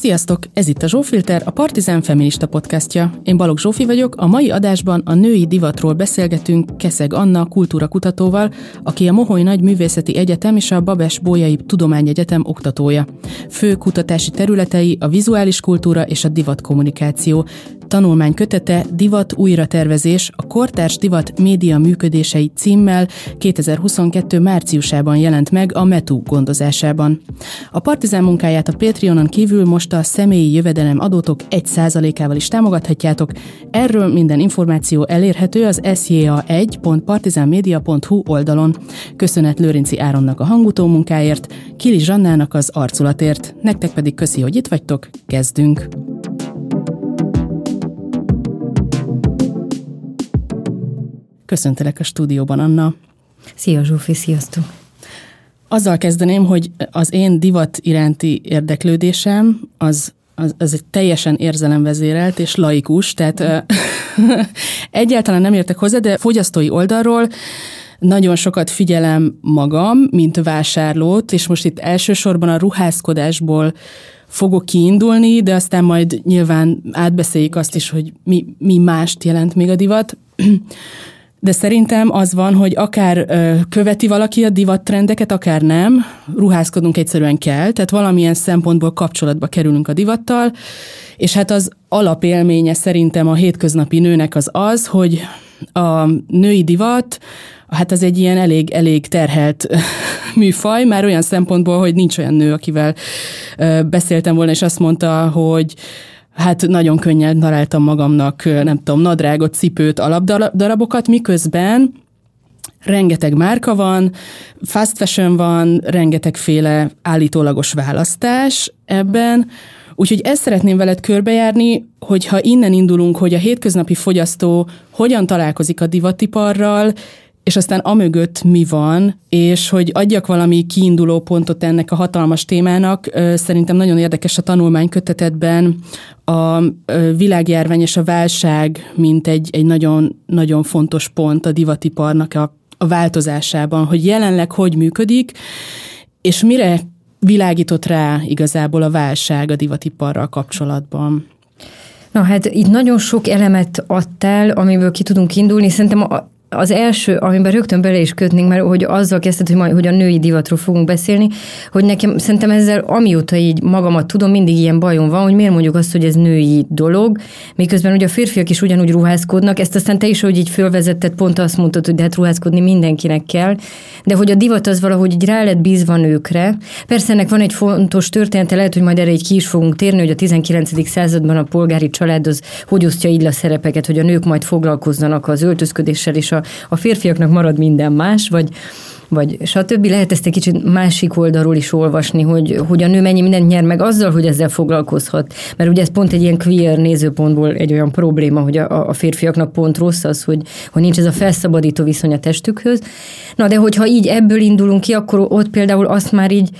Sziasztok! Ez itt a Zsófilter, a Partizán Feminista podcastja. Én Balogh Zsófi vagyok, a mai adásban a női divatról beszélgetünk Keszeg Anna kultúrakutatóval, aki a Moholy Nagy Művészeti Egyetem és a Babes Bolyai Tudományegyetem oktatója. Fő kutatási területei a vizuális kultúra és a divatkommunikáció tanulmány kötete Divat újratervezés, a kortárs divat média működései címmel 2022. márciusában jelent meg a METU gondozásában. A Partizán munkáját a Patreonon kívül most a személyi jövedelem adótok 1%-ával is támogathatjátok. Erről minden információ elérhető az sja1.partizánmedia.hu oldalon. Köszönet Lőrinci Áronnak a hangutó munkáért, Kili Zsannának az arculatért. Nektek pedig köszi, hogy itt vagytok, kezdünk! Köszöntelek a stúdióban, Anna. Szia Zsófi, sziasztok! Azzal kezdeném, hogy az én divat iránti érdeklődésem az, az, az egy teljesen érzelemvezérelt és laikus, tehát egyáltalán nem értek hozzá, de fogyasztói oldalról nagyon sokat figyelem magam, mint vásárlót, és most itt elsősorban a ruházkodásból fogok kiindulni, de aztán majd nyilván átbeszéljük azt is, hogy mi, mi mást jelent még a divat. De szerintem az van, hogy akár követi valaki a divattrendeket, akár nem, ruházkodunk egyszerűen kell, tehát valamilyen szempontból kapcsolatba kerülünk a divattal, és hát az alapélménye szerintem a hétköznapi nőnek az az, hogy a női divat, hát az egy ilyen elég, elég terhelt műfaj, már olyan szempontból, hogy nincs olyan nő, akivel beszéltem volna, és azt mondta, hogy hát nagyon könnyen találtam magamnak, nem tudom, nadrágot, cipőt, alapdarabokat, miközben rengeteg márka van, fast fashion van, rengetegféle állítólagos választás ebben, Úgyhogy ezt szeretném veled körbejárni, hogyha innen indulunk, hogy a hétköznapi fogyasztó hogyan találkozik a divatiparral, és aztán amögött mi van, és hogy adjak valami kiinduló pontot ennek a hatalmas témának, szerintem nagyon érdekes a tanulmány kötetetben a világjárvány és a válság, mint egy, egy nagyon, nagyon fontos pont a divatiparnak a, a változásában, hogy jelenleg hogy működik, és mire világított rá igazából a válság a divatiparral kapcsolatban. Na hát itt nagyon sok elemet adtál, amiből ki tudunk indulni. Szerintem az első, amiben rögtön bele is kötnénk, mert hogy azzal kezdted, hogy, majd, hogy a női divatról fogunk beszélni, hogy nekem szerintem ezzel amióta így magamat tudom, mindig ilyen bajom van, hogy miért mondjuk azt, hogy ez női dolog, miközben ugye a férfiak is ugyanúgy ruházkodnak, ezt aztán te is, hogy így fölvezetted, pont azt mondtad, hogy de hát ruházkodni mindenkinek kell, de hogy a divat az valahogy így rá lett bízva nőkre. Persze ennek van egy fontos története, lehet, hogy majd erre egy ki is fogunk térni, hogy a 19. században a polgári család az hogy osztja így a szerepeket, hogy a nők majd foglalkozzanak az öltözködéssel és a a, férfiaknak marad minden más, vagy, vagy stb. Lehet ezt egy kicsit másik oldalról is olvasni, hogy, hogy a nő mennyi mindent nyer meg azzal, hogy ezzel foglalkozhat. Mert ugye ez pont egy ilyen queer nézőpontból egy olyan probléma, hogy a, a férfiaknak pont rossz az, hogy, hogy nincs ez a felszabadító viszony a testükhöz. Na de hogyha így ebből indulunk ki, akkor ott például azt már így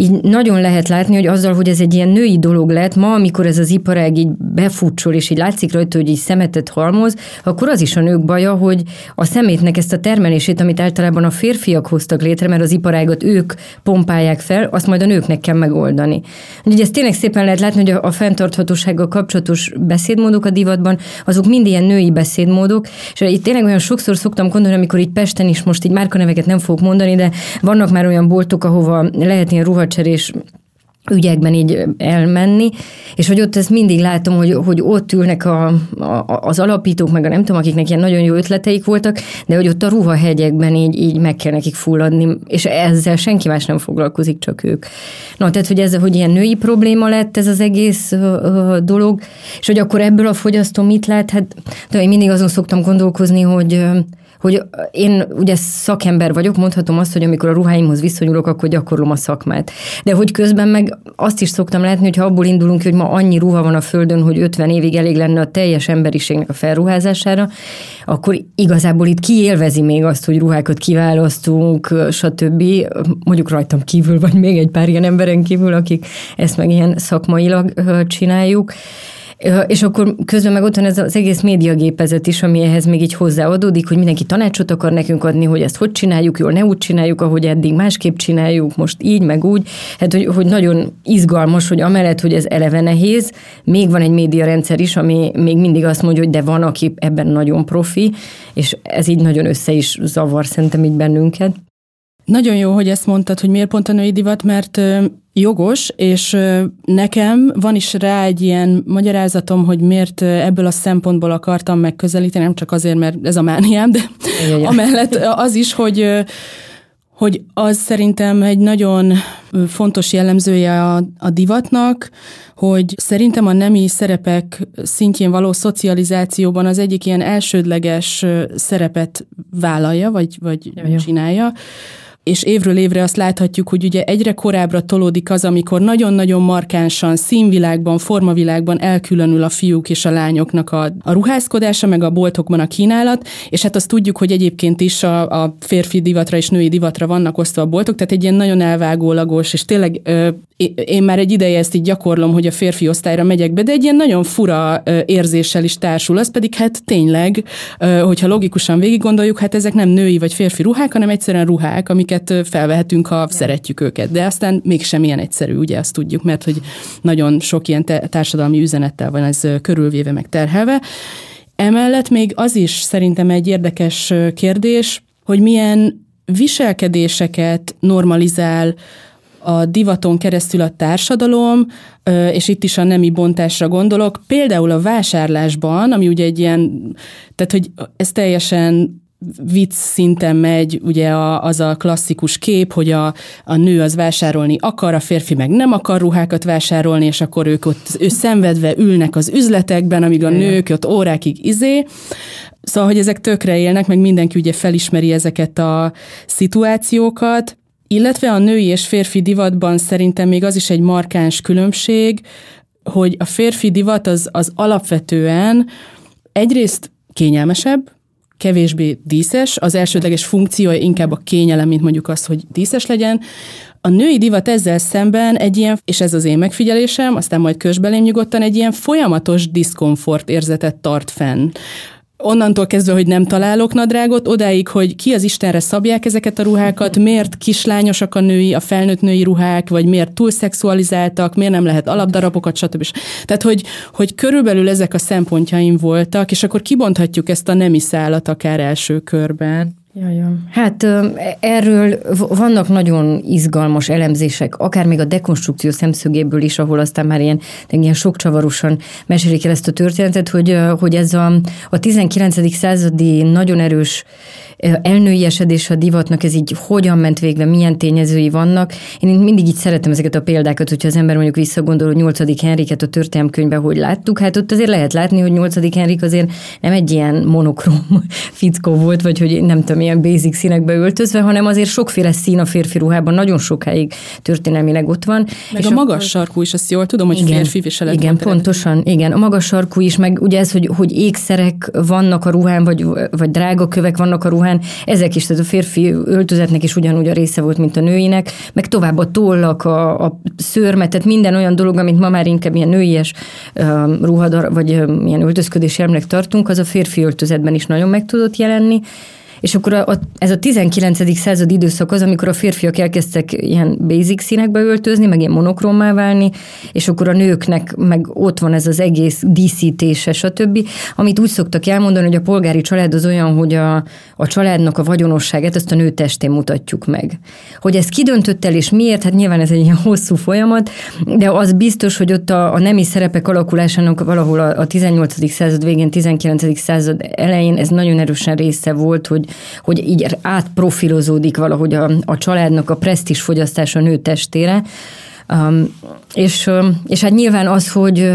így nagyon lehet látni, hogy azzal, hogy ez egy ilyen női dolog lett, ma, amikor ez az iparág így befutcsol, és így látszik rajta, hogy így szemetet halmoz, akkor az is a nők baja, hogy a szemétnek ezt a termelését, amit általában a férfiak hoztak létre, mert az iparágot ők pompálják fel, azt majd a nőknek kell megoldani. Úgyhogy ezt tényleg szépen lehet látni, hogy a, a fenntarthatósággal kapcsolatos beszédmódok a divatban, azok mind ilyen női beszédmódok, és itt tényleg olyan sokszor szoktam gondolni, amikor itt Pesten is most így márkaneveket nem fogok mondani, de vannak már olyan boltok, ahova lehet ilyen ruha ruhacserés ügyekben így elmenni, és hogy ott ezt mindig látom, hogy, hogy ott ülnek a, a, az alapítók, meg a nem tudom, akiknek ilyen nagyon jó ötleteik voltak, de hogy ott a ruhahegyekben így, így meg kell nekik fulladni, és ezzel senki más nem foglalkozik, csak ők. Na, tehát, hogy ez, hogy ilyen női probléma lett ez az egész uh, dolog, és hogy akkor ebből a fogyasztó mit lát, hát de én mindig azon szoktam gondolkozni, hogy hogy én ugye szakember vagyok, mondhatom azt, hogy amikor a ruháimhoz viszonyulok, akkor gyakorlom a szakmát. De hogy közben meg azt is szoktam látni, hogy ha abból indulunk, hogy ma annyi ruha van a Földön, hogy 50 évig elég lenne a teljes emberiségnek a felruházására, akkor igazából itt kiélvezi még azt, hogy ruhákat kiválasztunk, stb. Mondjuk rajtam kívül, vagy még egy pár ilyen emberen kívül, akik ezt meg ilyen szakmailag csináljuk. És akkor közben meg ott van ez az egész médiagépezet is, ami ehhez még így hozzáadódik, hogy mindenki tanácsot akar nekünk adni, hogy ezt hogy csináljuk, jól ne úgy csináljuk, ahogy eddig másképp csináljuk, most így, meg úgy. Hát, hogy, hogy nagyon izgalmas, hogy amellett, hogy ez eleve nehéz, még van egy médiarendszer is, ami még mindig azt mondja, hogy de van, aki ebben nagyon profi, és ez így nagyon össze is zavar szerintem így bennünket. Nagyon jó, hogy ezt mondtad, hogy miért pont a női divat, mert jogos, és nekem van is rá egy ilyen magyarázatom, hogy miért ebből a szempontból akartam megközelíteni, nem csak azért, mert ez a mániám, de Jaj, amellett az is, hogy hogy az szerintem egy nagyon fontos jellemzője a, a divatnak, hogy szerintem a nemi szerepek szintjén való szocializációban az egyik ilyen elsődleges szerepet vállalja, vagy, vagy csinálja és évről évre azt láthatjuk, hogy ugye egyre korábbra tolódik az, amikor nagyon-nagyon markánsan, színvilágban, formavilágban elkülönül a fiúk és a lányoknak a, a ruházkodása, meg a boltokban a kínálat, és hát azt tudjuk, hogy egyébként is a, a férfi divatra és női divatra vannak osztva a boltok, tehát egy ilyen nagyon elvágólagos, és tényleg ö, én már egy ideje ezt így gyakorlom, hogy a férfi osztályra megyek be, de egy ilyen nagyon fura érzéssel is társul, az pedig hát tényleg, hogyha logikusan végig gondoljuk, hát ezek nem női vagy férfi ruhák, hanem egyszerűen ruhák, amiket felvehetünk, ha szeretjük őket. De aztán mégsem ilyen egyszerű, ugye azt tudjuk, mert hogy nagyon sok ilyen társadalmi üzenettel van ez körülvéve, meg terhelve. Emellett még az is szerintem egy érdekes kérdés, hogy milyen viselkedéseket normalizál a divaton keresztül a társadalom, és itt is a nemi bontásra gondolok, például a vásárlásban, ami ugye egy ilyen, tehát hogy ez teljesen vicc szinten megy ugye a, az a klasszikus kép, hogy a, a nő az vásárolni akar, a férfi meg nem akar ruhákat vásárolni, és akkor ők ott ő szenvedve ülnek az üzletekben, amíg a nők ott órákig izé. Szóval, hogy ezek tökre élnek, meg mindenki ugye felismeri ezeket a szituációkat, illetve a női és férfi divatban szerintem még az is egy markáns különbség, hogy a férfi divat az, az alapvetően egyrészt kényelmesebb, kevésbé díszes, az elsődleges funkciója inkább a kényelem, mint mondjuk az, hogy díszes legyen. A női divat ezzel szemben egy ilyen, és ez az én megfigyelésem, aztán majd közbelém nyugodtan, egy ilyen folyamatos diszkomfort érzetet tart fenn onnantól kezdve, hogy nem találok nadrágot, odáig, hogy ki az Istenre szabják ezeket a ruhákat, miért kislányosak a női, a felnőtt női ruhák, vagy miért túl szexualizáltak, miért nem lehet alapdarabokat, stb. Tehát, hogy, hogy körülbelül ezek a szempontjaim voltak, és akkor kibonthatjuk ezt a nemi szállat akár első körben. Jaj, hát erről vannak nagyon izgalmas elemzések, akár még a dekonstrukció szemszögéből is, ahol aztán már ilyen, ilyen sok csavarosan mesélik el ezt a történetet, hogy, hogy ez a, a 19. századi nagyon erős elnőiesedés a divatnak, ez így hogyan ment végbe, milyen tényezői vannak. Én mindig így szeretem ezeket a példákat, hogyha az ember mondjuk visszagondol, hogy 8. Henriket a történelmkönyvben hogy láttuk, hát ott azért lehet látni, hogy 8. Henrik azért nem egy ilyen monokrom fickó volt, vagy hogy nem tudom, ilyen basic színekbe öltözve, hanem azért sokféle szín a férfi ruhában nagyon sokáig történelmileg ott van. Meg és a magas akkor... sarkú is, azt jól tudom, hogy igen, férfi viselet Igen, pontosan, igen. A magas sarkú is, meg ugye ez, hogy, hogy ékszerek vannak a ruhán, vagy, vagy drága kövek vannak a ruhán, ruhán, ezek is, tehát a férfi öltözetnek is ugyanúgy a része volt, mint a nőinek, meg tovább a tollak, a, a szőrmet, tehát minden olyan dolog, amit ma már inkább ilyen nőies ruhadar, vagy um, ilyen öltözködési emlék tartunk, az a férfi öltözetben is nagyon meg tudott jelenni, és akkor a, ez a 19. század időszak az, amikor a férfiak elkezdtek ilyen basic színekbe öltözni, meg ilyen monokrommá válni, és akkor a nőknek meg ott van ez az egész díszítése, stb. Amit úgy szoktak elmondani, hogy a polgári család az olyan, hogy a, a családnak a vagyonosságát ezt a nő testén mutatjuk meg. Hogy ez kidöntött el, és miért, hát nyilván ez egy ilyen hosszú folyamat, de az biztos, hogy ott a, a nemi szerepek alakulásának valahol a, a 18. század végén, 19. század elején ez nagyon erősen része volt, hogy hogy így átprofilozódik valahogy a, a családnak a presztis fogyasztása nő testére, és, és hát nyilván az, hogy,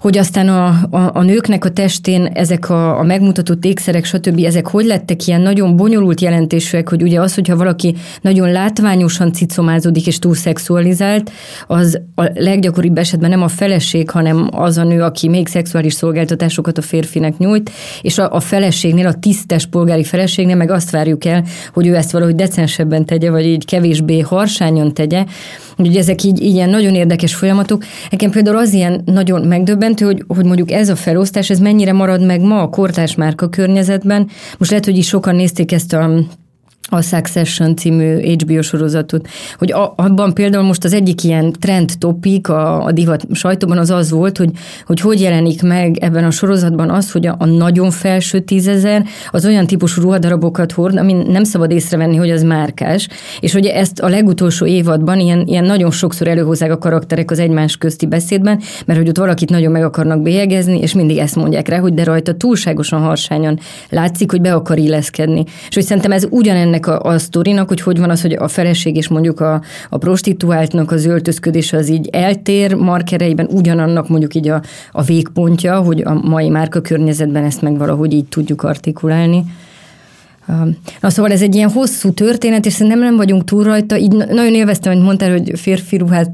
hogy aztán a, a, a nőknek a testén ezek a, a megmutatott ékszerek, stb. ezek hogy lettek ilyen nagyon bonyolult jelentésűek, hogy ugye az, hogyha valaki nagyon látványosan cicomázódik és túl szexualizált, az a leggyakoribb esetben nem a feleség, hanem az a nő, aki még szexuális szolgáltatásokat a férfinek nyújt, és a, a feleségnél, a tisztes polgári feleségnél meg azt várjuk el, hogy ő ezt valahogy decensebben tegye, vagy így kevésbé harsányan tegye, Úgyhogy ezek így ilyen nagyon érdekes folyamatok. Nekem például az ilyen nagyon megdöbbentő, hogy, hogy mondjuk ez a felosztás, ez mennyire marad meg ma a kortás márka környezetben. Most lehet, hogy is sokan nézték ezt a a Succession című HBO sorozatot, hogy a, abban például most az egyik ilyen trend topik a, a divat sajtóban az az volt, hogy, hogy hogy jelenik meg ebben a sorozatban az, hogy a, a nagyon felső tízezer az olyan típusú ruhadarabokat hord, ami nem szabad észrevenni, hogy az márkás, és hogy ezt a legutolsó évadban ilyen, ilyen nagyon sokszor előhozzák a karakterek az egymás közti beszédben, mert hogy ott valakit nagyon meg akarnak bélyegezni, és mindig ezt mondják rá, hogy de rajta túlságosan harsányan látszik, hogy be akar illeszkedni. És hogy szerintem ez ugyanennek ennek a, a sztorinak, hogy hogy van az, hogy a feleség és mondjuk a, a prostituáltnak az öltözködés az így eltér markereiben, ugyanannak mondjuk így a, a végpontja, hogy a mai márka környezetben ezt meg valahogy így tudjuk artikulálni. Na szóval ez egy ilyen hosszú történet, és szerintem nem vagyunk túl rajta. Így nagyon élveztem, hogy mondtál, hogy férfi ruhát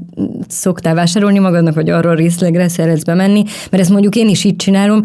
szoktál vásárolni magadnak, vagy arról részlegre szeretsz bemenni, mert ezt mondjuk én is így csinálom.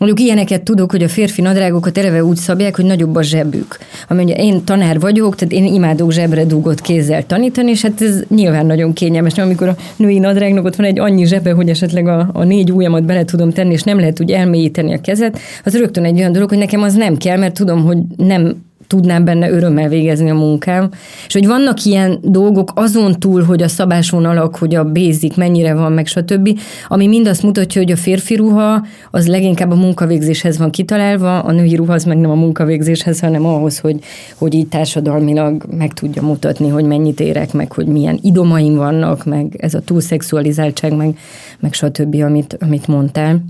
Mondjuk ilyeneket tudok, hogy a férfi nadrágokat eleve úgy szabják, hogy nagyobb a zsebük. Ami ugye én tanár vagyok, tehát én imádok zsebre dugott kézzel tanítani, és hát ez nyilván nagyon kényelmes, amikor a női nadrágnak ott van egy annyi zsebe, hogy esetleg a, a négy ujjamat bele tudom tenni, és nem lehet úgy elmélyíteni a kezet, az rögtön egy olyan dolog, hogy nekem az nem kell, mert tudom, hogy nem tudnám benne örömmel végezni a munkám. És hogy vannak ilyen dolgok azon túl, hogy a szabásvonalak, hogy a basic mennyire van, meg stb., ami mind azt mutatja, hogy a férfi ruha az leginkább a munkavégzéshez van kitalálva, a női ruha az meg nem a munkavégzéshez, hanem ahhoz, hogy, hogy így társadalmilag meg tudja mutatni, hogy mennyit érek, meg hogy milyen idomaim vannak, meg ez a túlszexualizáltság, meg, meg stb., amit, amit mondtál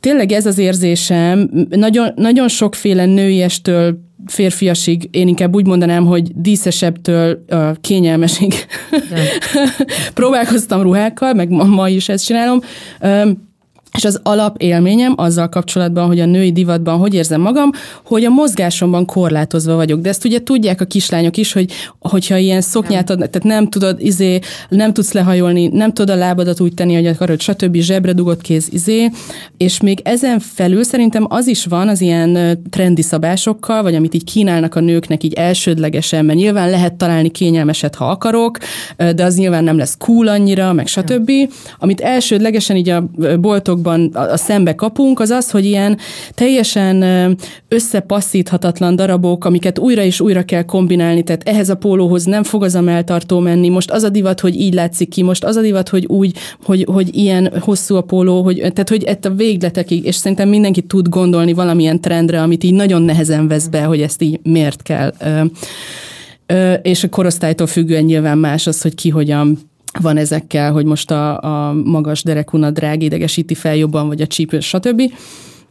tényleg ez az érzésem, nagyon, nagyon sokféle nőiestől férfiasig, én inkább úgy mondanám, hogy díszesebbtől a kényelmesig próbálkoztam ruhákkal, meg ma, ma is ezt csinálom. És az alapélményem azzal kapcsolatban, hogy a női divatban hogy érzem magam, hogy a mozgásomban korlátozva vagyok. De ezt ugye tudják a kislányok is, hogy hogyha ilyen szoknyát ad, tehát nem tudod, izé, nem tudsz lehajolni, nem tudod a lábadat úgy tenni, hogy akarod, stb. zsebre dugott kéz, izé. És még ezen felül szerintem az is van az ilyen trendi szabásokkal, vagy amit így kínálnak a nőknek így elsődlegesen, mert nyilván lehet találni kényelmeset, ha akarok, de az nyilván nem lesz cool annyira, meg stb. Amit elsődlegesen így a boltokban dologban a, szembe kapunk, az az, hogy ilyen teljesen összepasszíthatatlan darabok, amiket újra és újra kell kombinálni, tehát ehhez a pólóhoz nem fog az a melltartó menni, most az a divat, hogy így látszik ki, most az a divat, hogy úgy, hogy, hogy ilyen hosszú a póló, hogy, tehát hogy ezt a végletekig, és szerintem mindenki tud gondolni valamilyen trendre, amit így nagyon nehezen vesz be, hogy ezt így miért kell. És a korosztálytól függően nyilván más az, hogy ki hogyan van ezekkel, hogy most a, a magas derekuna drág idegesíti fel jobban, vagy a csípő, stb.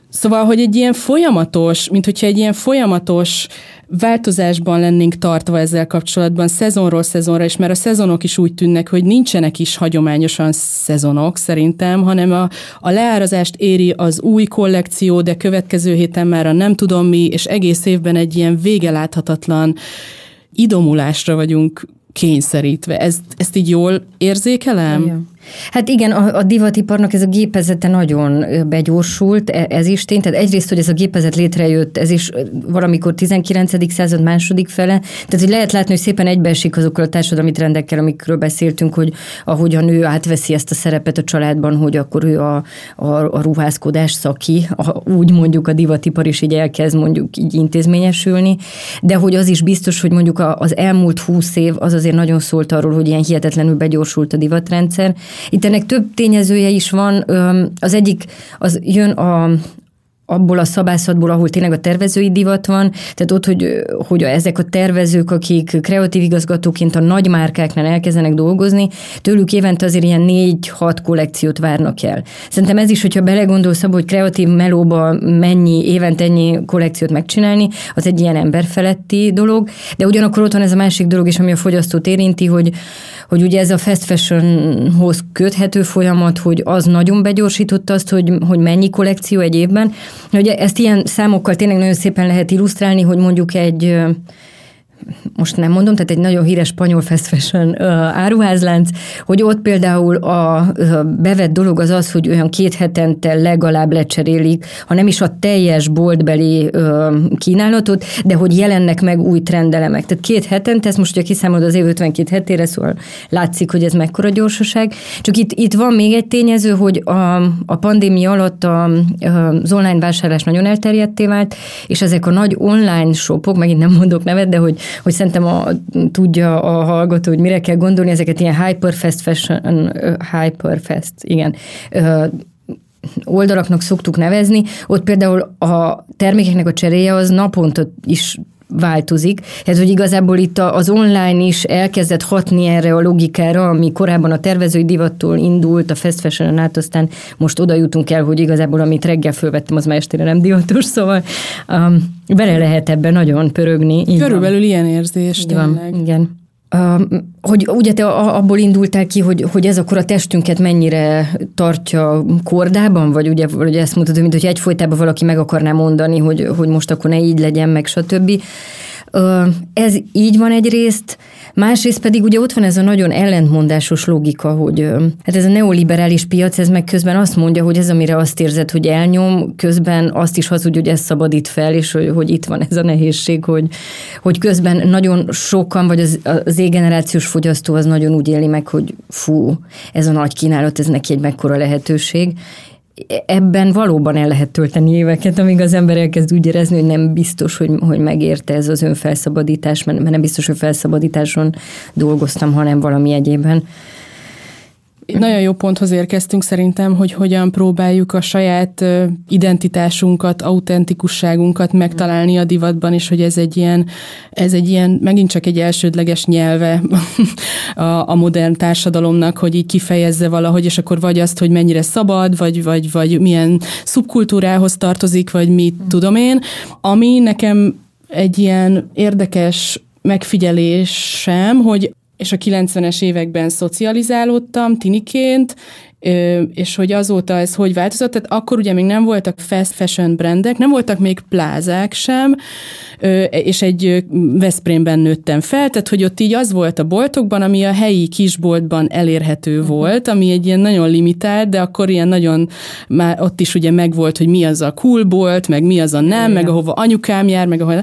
Szóval, hogy egy ilyen folyamatos, mint hogyha egy ilyen folyamatos változásban lennénk tartva ezzel kapcsolatban szezonról szezonra, és mert a szezonok is úgy tűnnek, hogy nincsenek is hagyományosan szezonok szerintem, hanem a, a leárazást éri az új kollekció, de következő héten már a nem tudom mi, és egész évben egy ilyen vége láthatatlan idomulásra vagyunk kényszerítve. Ezt, ezt így jól érzékelem? Igen. Hát igen, a, a divatiparnak ez a gépezete nagyon begyorsult, e, ez is tény. Tehát egyrészt, hogy ez a gépezet létrejött, ez is valamikor 19. század második fele. Tehát, hogy lehet látni, hogy szépen egybeesik azokkal a társadalmi trendekkel, amikről beszéltünk, hogy ahogy a nő átveszi ezt a szerepet a családban, hogy akkor ő a, a, a ruházkodás szaki, a, úgy mondjuk a divatipar is így elkezd mondjuk így intézményesülni, de hogy az is biztos, hogy mondjuk az elmúlt húsz év az azért nagyon szólt arról, hogy ilyen hihetetlenül begyorsult a divatrendszer, itt ennek több tényezője is van. Az egyik, az jön a, abból a szabászatból, ahol tényleg a tervezői divat van, tehát ott, hogy, hogy ezek a tervezők, akik kreatív igazgatóként a nagy márkáknál elkezdenek dolgozni, tőlük évente azért ilyen négy-hat kollekciót várnak el. Szerintem ez is, hogyha belegondolsz abba, hogy kreatív melóba mennyi, évente ennyi kollekciót megcsinálni, az egy ilyen emberfeletti dolog, de ugyanakkor ott van ez a másik dolog is, ami a fogyasztót érinti, hogy, hogy ugye ez a fast fashionhoz köthető folyamat, hogy az nagyon begyorsította azt, hogy, hogy mennyi kollekció egy évben, Ugye ezt ilyen számokkal tényleg nagyon szépen lehet illusztrálni, hogy mondjuk egy most nem mondom, tehát egy nagyon híres spanyol fast fashion uh, áruházlánc, hogy ott például a uh, bevett dolog az az, hogy olyan két hetente legalább lecserélik, ha nem is a teljes boltbeli uh, kínálatot, de hogy jelennek meg új trendelemek. Tehát két hetente, ezt most ugye kiszámolod az év 52 hetére, szóval látszik, hogy ez mekkora gyorsaság. Csak itt, itt van még egy tényező, hogy a, a pandémia alatt a, az online vásárlás nagyon elterjedté vált, és ezek a nagy online shopok, megint nem mondok nevet, de hogy hogy szerintem a, tudja a hallgató, hogy mire kell gondolni, ezeket ilyen hyperfast fashion, hyperfast, igen, oldalaknak szoktuk nevezni, ott például a termékeknek a cseréje az naponta is változik. Ez, hogy igazából itt az online is elkezdett hatni erre a logikára, ami korábban a tervezői divattól indult, a fast fashion át, aztán most oda jutunk el, hogy igazából amit reggel fölvettem, az már estére nem divatos, szóval um, bele lehet ebben nagyon pörögni. Így Körülbelül van. ilyen érzés, így Van, igen. Hogy ugye te abból indultál ki, hogy, hogy ez akkor a testünket mennyire tartja kordában, vagy ugye, vagy ezt mutatod, mint hogy egyfolytában valaki meg akarná mondani, hogy, hogy most akkor ne így legyen, meg stb. Ez így van egyrészt, másrészt pedig ugye ott van ez a nagyon ellentmondásos logika, hogy hát ez a neoliberális piac, ez meg közben azt mondja, hogy ez, amire azt érzed, hogy elnyom, közben azt is hazudja, hogy ez szabadít fel, és hogy, hogy itt van ez a nehézség, hogy, hogy közben nagyon sokan, vagy az, az Z-generációs fogyasztó az nagyon úgy éli meg, hogy fú, ez a nagy kínálat, ez neki egy mekkora lehetőség, ebben valóban el lehet tölteni éveket, amíg az ember elkezd úgy érezni, hogy nem biztos, hogy, hogy megérte ez az önfelszabadítás, mert nem biztos, hogy felszabadításon dolgoztam, hanem valami egyében. Nagyon jó ponthoz érkeztünk szerintem, hogy hogyan próbáljuk a saját identitásunkat, autentikusságunkat megtalálni a divatban, és hogy ez egy ilyen, ez egy ilyen megint csak egy elsődleges nyelve a, a modern társadalomnak, hogy így kifejezze valahogy, és akkor vagy azt, hogy mennyire szabad, vagy, vagy, vagy milyen szubkultúrához tartozik, vagy mit tudom én, ami nekem egy ilyen érdekes megfigyelésem, hogy és a 90-es években szocializálódtam tiniként, és hogy azóta ez hogy változott, tehát akkor ugye még nem voltak fast fashion brandek, nem voltak még plázák sem, és egy Veszprémben nőttem fel, tehát hogy ott így az volt a boltokban, ami a helyi kisboltban elérhető uh-huh. volt, ami egy ilyen nagyon limitált, de akkor ilyen nagyon, már ott is ugye megvolt, hogy mi az a cool bolt, meg mi az a nem, Igen. meg ahova anyukám jár, meg ahova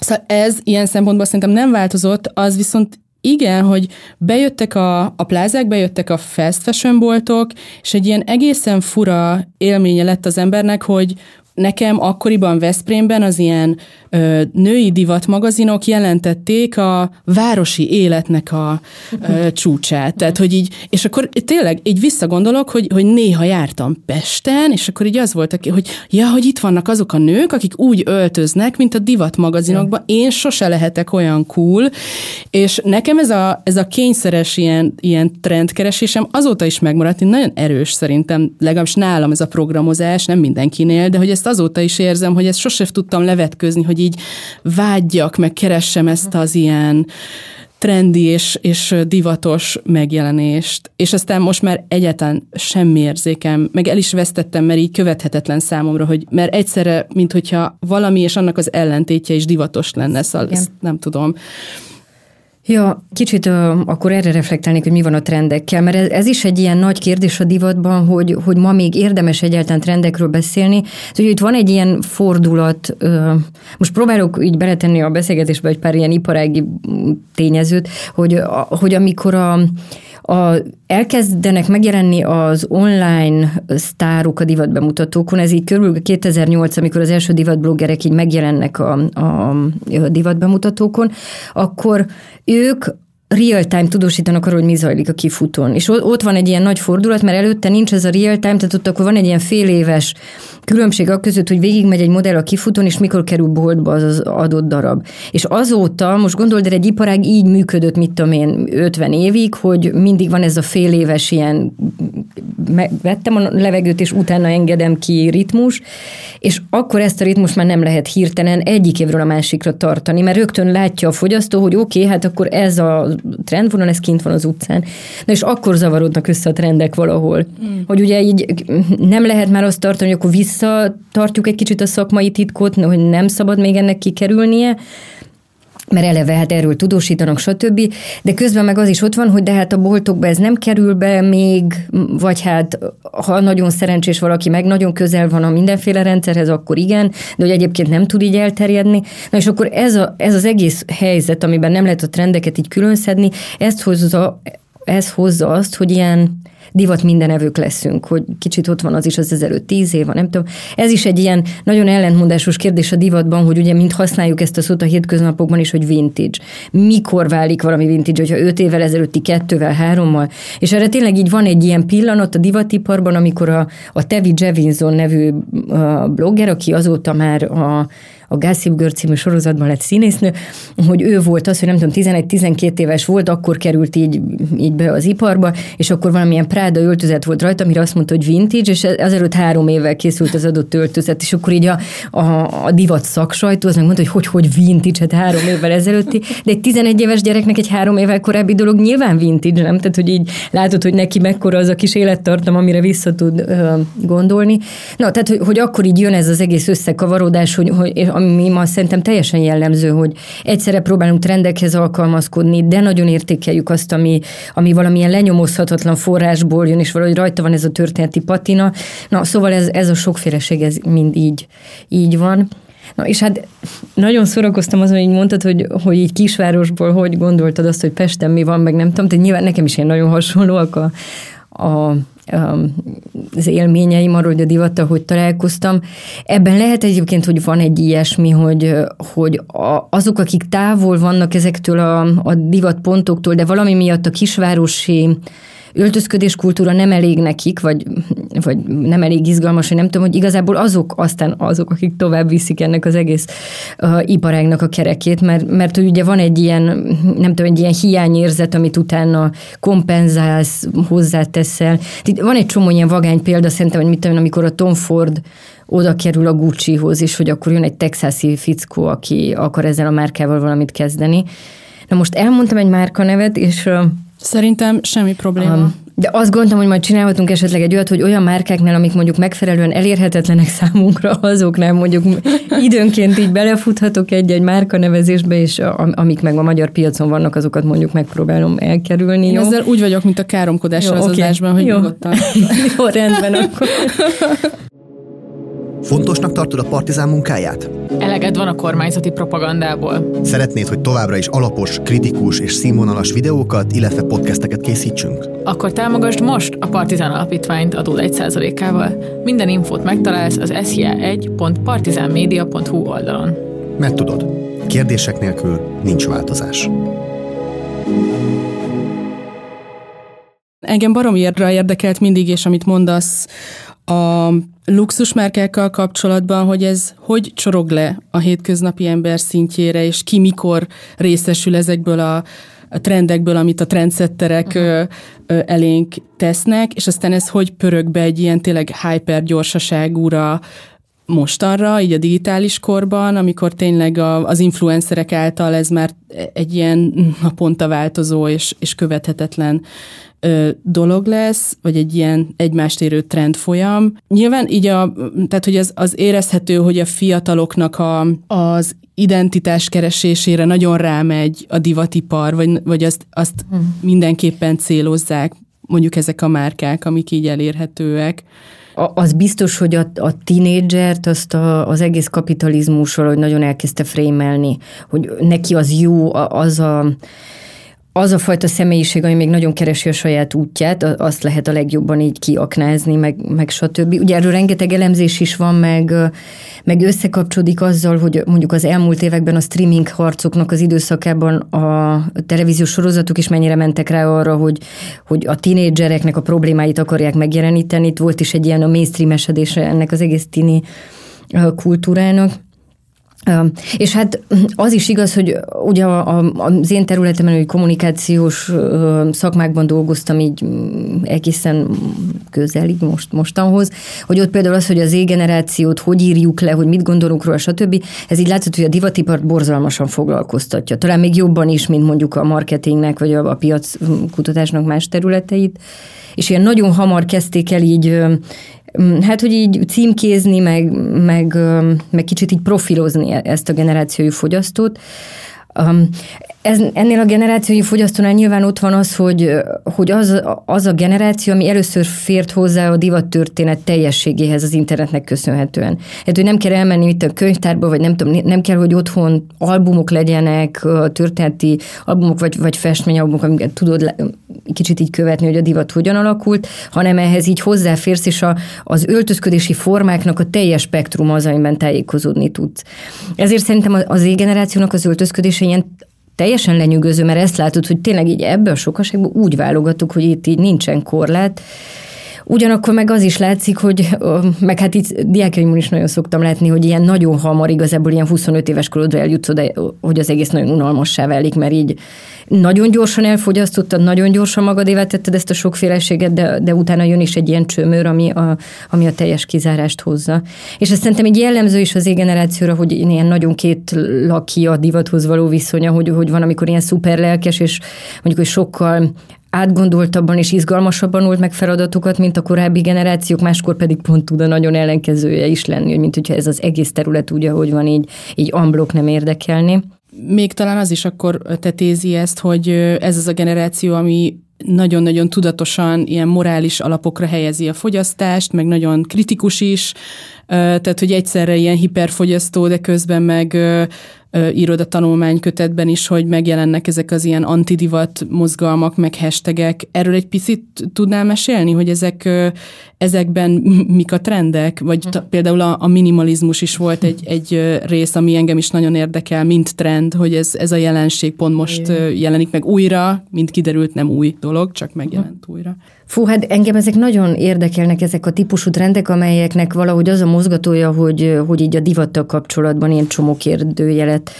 Szóval ez ilyen szempontból szerintem nem változott, az viszont igen, hogy bejöttek a, a plázák, bejöttek a fast fashion boltok, és egy ilyen egészen fura élménye lett az embernek, hogy, Nekem akkoriban Veszprémben az ilyen ö, női divat magazinok jelentették a városi életnek a ö, csúcsát. Tehát, hogy így, és akkor tényleg így visszagondolok, hogy, hogy néha jártam Pesten, és akkor így az volt, hogy ja, hogy itt vannak azok a nők, akik úgy öltöznek, mint a divat magazinokban. Én sose lehetek olyan cool, és nekem ez a, ez a kényszeres ilyen, ilyen trendkeresésem azóta is megmaradt, nagyon erős szerintem, legalábbis nálam ez a programozás, nem mindenkinél, de hogy ez ezt azóta is érzem, hogy ezt sosem tudtam levetközni, hogy így vágyjak, meg keressem ezt az ilyen trendi és, és divatos megjelenést, és aztán most már egyáltalán semmi érzékem, meg el is vesztettem, mert így követhetetlen számomra, hogy mert egyszerre, mint hogyha valami és annak az ellentétje is divatos lenne, szóval ezt nem tudom. Ja, kicsit uh, akkor erre reflektálnék, hogy mi van a trendekkel, mert ez, ez is egy ilyen nagy kérdés a divatban, hogy, hogy ma még érdemes egyáltalán trendekről beszélni. Szóval itt van egy ilyen fordulat, uh, most próbálok így beletenni a beszélgetésbe egy pár ilyen iparági tényezőt, hogy, hogy amikor a, a, elkezdenek megjelenni az online sztárok a divatbemutatókon, ez így körülbelül 2008, amikor az első divatbloggerek így megjelennek a, a, a divatbemutatókon, akkor ők real-time tudósítanak arról, hogy mi zajlik a kifutón. És ott van egy ilyen nagy fordulat, mert előtte nincs ez a real-time, tehát ott akkor van egy ilyen fél éves különbség a között, hogy végigmegy egy modell a kifutón, és mikor kerül boltba az az adott darab. És azóta, most gondold, egy iparág így működött, mit tudom én, 50 évig, hogy mindig van ez a fél éves ilyen, vettem a levegőt, és utána engedem ki ritmus, és akkor ezt a ritmus már nem lehet hirtelen egyik évről a másikra tartani, mert rögtön látja a fogyasztó, hogy oké, okay, hát akkor ez a trendvonal, ez kint van az utcán. Na és akkor zavarodnak össze a trendek valahol. Mm. Hogy ugye így nem lehet már azt tartani, hogy akkor visszatartjuk egy kicsit a szakmai titkot, hogy nem szabad még ennek kikerülnie, mert eleve hát erről tudósítanak, stb. De közben meg az is ott van, hogy de hát a boltokba ez nem kerül be még, vagy hát ha nagyon szerencsés valaki meg nagyon közel van a mindenféle rendszerhez, akkor igen, de hogy egyébként nem tud így elterjedni. Na és akkor ez, a, ez az egész helyzet, amiben nem lehet a trendeket így különszedni, ezt hozza, ez hozza azt, hogy ilyen divat mindenevők leszünk, hogy kicsit ott van az is az ezelőtt tíz év, nem tudom. Ez is egy ilyen nagyon ellentmondásos kérdés a divatban, hogy ugye mint használjuk ezt a szót a hétköznapokban is, hogy vintage. Mikor válik valami vintage, hogyha öt évvel ezelőtti kettővel, hárommal. És erre tényleg így van egy ilyen pillanat a divatiparban, amikor a, a Tevi Jevinson nevű blogger, aki azóta már a a Gossip Girl című sorozatban lett színésznő, hogy ő volt az, hogy nem tudom, 11-12 éves volt, akkor került így, így be az iparba, és akkor valamilyen Práda öltözet volt rajta, amire azt mondta, hogy vintage, és azelőtt három évvel készült az adott öltözet, és akkor így a, a, a divat szaksajtó az megmondta, hogy hogy, hogy vintage, hát három évvel ezelőtti, de egy 11 éves gyereknek egy három évvel korábbi dolog nyilván vintage, nem? Tehát, hogy így látod, hogy neki mekkora az a kis élettartam, amire vissza tud ö, gondolni. Na, tehát, hogy, hogy akkor így jön ez az egész összekavarodás, hogy, hogy ami ma szerintem teljesen jellemző, hogy egyszerre próbálunk trendekhez alkalmazkodni, de nagyon értékeljük azt, ami, ami valamilyen lenyomozhatatlan forrásból jön, és valahogy rajta van ez a történeti patina. Na, szóval ez, ez a sokféleség, ez mind így, így van. Na és hát nagyon szórakoztam azon, hogy mondtad, hogy, hogy így kisvárosból hogy gondoltad azt, hogy Pesten mi van, meg nem tudom, tehát nyilván nekem is ilyen nagyon hasonlóak a, a az élményeim arról, hogy a divatta, hogy találkoztam. Ebben lehet egyébként, hogy van egy ilyesmi, hogy, hogy azok, akik távol vannak ezektől a, a divatpontoktól, de valami miatt a kisvárosi öltözködés kultúra nem elég nekik, vagy, vagy nem elég izgalmas, hogy nem tudom, hogy igazából azok aztán azok, akik tovább viszik ennek az egész uh, iparágnak a kerekét, mert, mert ugye van egy ilyen, nem tudom, egy ilyen hiányérzet, amit utána kompenzálsz, hozzáteszel. Van egy csomó ilyen vagány példa, szerintem, hogy mit tudom, amikor a Tom Ford oda kerül a Guccihoz, és hogy akkor jön egy texasi fickó, aki akar ezzel a márkával valamit kezdeni. Na most elmondtam egy márka nevet, és Szerintem semmi probléma. Um, de azt gondolom, hogy majd csinálhatunk esetleg egy olyat, hogy olyan márkáknál, amik mondjuk megfelelően elérhetetlenek számunkra, azoknál mondjuk időnként így belefuthatok egy-egy márkanevezésbe, és amik meg a magyar piacon vannak, azokat mondjuk megpróbálom elkerülni. Én jó? ezzel úgy vagyok, mint a káromkodással az okay. adásban, hogy jó. nyugodtan. jó, rendben akkor. Fontosnak tartod a partizán munkáját? Eleged van a kormányzati propagandából. Szeretnéd, hogy továbbra is alapos, kritikus és színvonalas videókat, illetve podcasteket készítsünk? Akkor támogasd most a Partizán Alapítványt adó 1%-ával. Minden infót megtalálsz az sia1.partizánmedia.hu oldalon. Mert tudod, kérdések nélkül nincs változás. Engem baromi érdekelt mindig, és amit mondasz, a luxusmárkákkal kapcsolatban, hogy ez hogy csorog le a hétköznapi ember szintjére, és ki mikor részesül ezekből a, a trendekből, amit a trendsetterek uh-huh. ö, ö, elénk tesznek, és aztán ez hogy pörög be egy ilyen tényleg hyper gyorsaságúra mostanra, így a digitális korban, amikor tényleg a, az influencerek által ez már egy ilyen naponta változó és, és követhetetlen ö, dolog lesz, vagy egy ilyen egymást érő trend folyam. Nyilván így a, tehát hogy az, az érezhető, hogy a fiataloknak a, az identitás keresésére nagyon rámegy a divatipar, vagy, vagy azt, azt hmm. mindenképpen célozzák mondjuk ezek a márkák, amik így elérhetőek. Az biztos, hogy a, a tinédzsert azt a, az egész kapitalizmus valahogy nagyon elkezdte frémelni, hogy neki az jó, az a az a fajta személyiség, ami még nagyon keresi a saját útját, azt lehet a legjobban így kiaknázni, meg, meg stb. Ugye erről rengeteg elemzés is van, meg, meg összekapcsolódik azzal, hogy mondjuk az elmúlt években a streaming harcoknak az időszakában a televíziós sorozatok is mennyire mentek rá arra, hogy, hogy a tinédzsereknek a problémáit akarják megjeleníteni. Itt volt is egy ilyen a mainstream-esedése ennek az egész tini kultúrának. És hát az is igaz, hogy ugye az én területemen, hogy kommunikációs szakmákban dolgoztam így egészen közelig most, mostanhoz, hogy ott például az, hogy az Z-generációt hogy írjuk le, hogy mit gondolunk róla, stb. Ez így látszott, hogy a divatipart borzalmasan foglalkoztatja. Talán még jobban is, mint mondjuk a marketingnek, vagy a, a piac kutatásnak más területeit. És ilyen nagyon hamar kezdték el így hát, hogy így címkézni, meg, meg, meg kicsit így profilozni e-, ezt a generációi fogyasztót. Ez, ennél a generációi fogyasztónál nyilván ott van az, hogy, hogy az, az a generáció, ami először fért hozzá a divat történet teljességéhez az internetnek köszönhetően. Hát, hogy nem kell elmenni itt a könyvtárba, vagy nem tudom, nem kell, hogy otthon albumok legyenek, történeti albumok, vagy, vagy festményalbumok, amiket tudod kicsit így követni, hogy a divat hogyan alakult, hanem ehhez így hozzáférsz, és a, az öltözködési formáknak a teljes spektrum az, amiben tájékozódni tudsz. Ezért szerintem az Z-generációnak az öltözködése ilyen teljesen lenyűgöző, mert ezt látod, hogy tényleg így ebből a sokaságból úgy válogatunk, hogy itt így nincsen korlát, Ugyanakkor meg az is látszik, hogy meg hát itt diákjaimon is nagyon szoktam látni, hogy ilyen nagyon hamar igazából ilyen 25 éves korodra eljutsz oda, hogy az egész nagyon unalmassá válik, mert így nagyon gyorsan elfogyasztottad, nagyon gyorsan magadévá tetted ezt a sokféleséget, de, de utána jön is egy ilyen csömör, ami a, ami a teljes kizárást hozza. És azt szerintem egy jellemző is az generációra, hogy ilyen nagyon két laki a divathoz való viszonya, hogy, hogy van, amikor ilyen szuper lelkes, és mondjuk, hogy sokkal átgondoltabban és izgalmasabban old meg feladatokat, mint a korábbi generációk, máskor pedig pont tud a nagyon ellenkezője is lenni, hogy mint hogyha ez az egész terület úgy, ahogy van, így, így amblok nem érdekelni. Még talán az is akkor tetézi ezt, hogy ez az a generáció, ami nagyon-nagyon tudatosan ilyen morális alapokra helyezi a fogyasztást, meg nagyon kritikus is, tehát hogy egyszerre ilyen hiperfogyasztó, de közben meg írod a tanulmánykötetben is, hogy megjelennek ezek az ilyen antidivat mozgalmak, meg hashtagek. Erről egy picit tudnál mesélni, hogy ezek, ezekben mik a trendek? Vagy hm. például a, a minimalizmus is volt egy, egy rész, ami engem is nagyon érdekel, mint trend, hogy ez, ez a jelenség pont most jelenik meg újra, mint kiderült, nem új dolog, csak megjelent újra. Fú, hát engem ezek nagyon érdekelnek, ezek a típusú trendek, amelyeknek valahogy az a mozgatója, hogy, hogy így a divattal kapcsolatban ilyen csomó kérdőjelet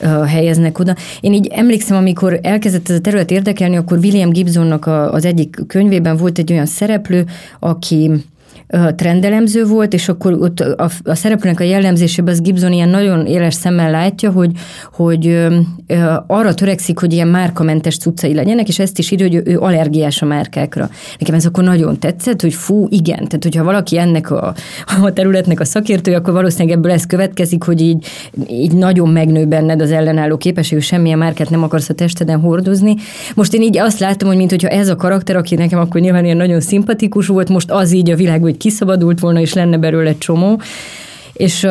uh, helyeznek oda. Én így emlékszem, amikor elkezdett ez a terület érdekelni, akkor William Gibsonnak a, az egyik könyvében volt egy olyan szereplő, aki trendelemző volt, és akkor ott a, a szereplőnek a jellemzésében az Gibson ilyen nagyon éles szemmel látja, hogy, hogy ö, arra törekszik, hogy ilyen márkamentes cuccai legyenek, és ezt is írja, hogy ő allergiás a márkákra. Nekem ez akkor nagyon tetszett, hogy fú, igen, tehát hogyha valaki ennek a, a területnek a szakértője, akkor valószínűleg ebből ez következik, hogy így, így nagyon megnő benned az ellenálló képesség, hogy semmilyen márkát nem akarsz a testeden hordozni. Most én így azt láttam, hogy mintha ez a karakter, aki nekem akkor nyilván ilyen nagyon szimpatikus volt, most az így a világ, hogy kiszabadult volna, és lenne belőle csomó. És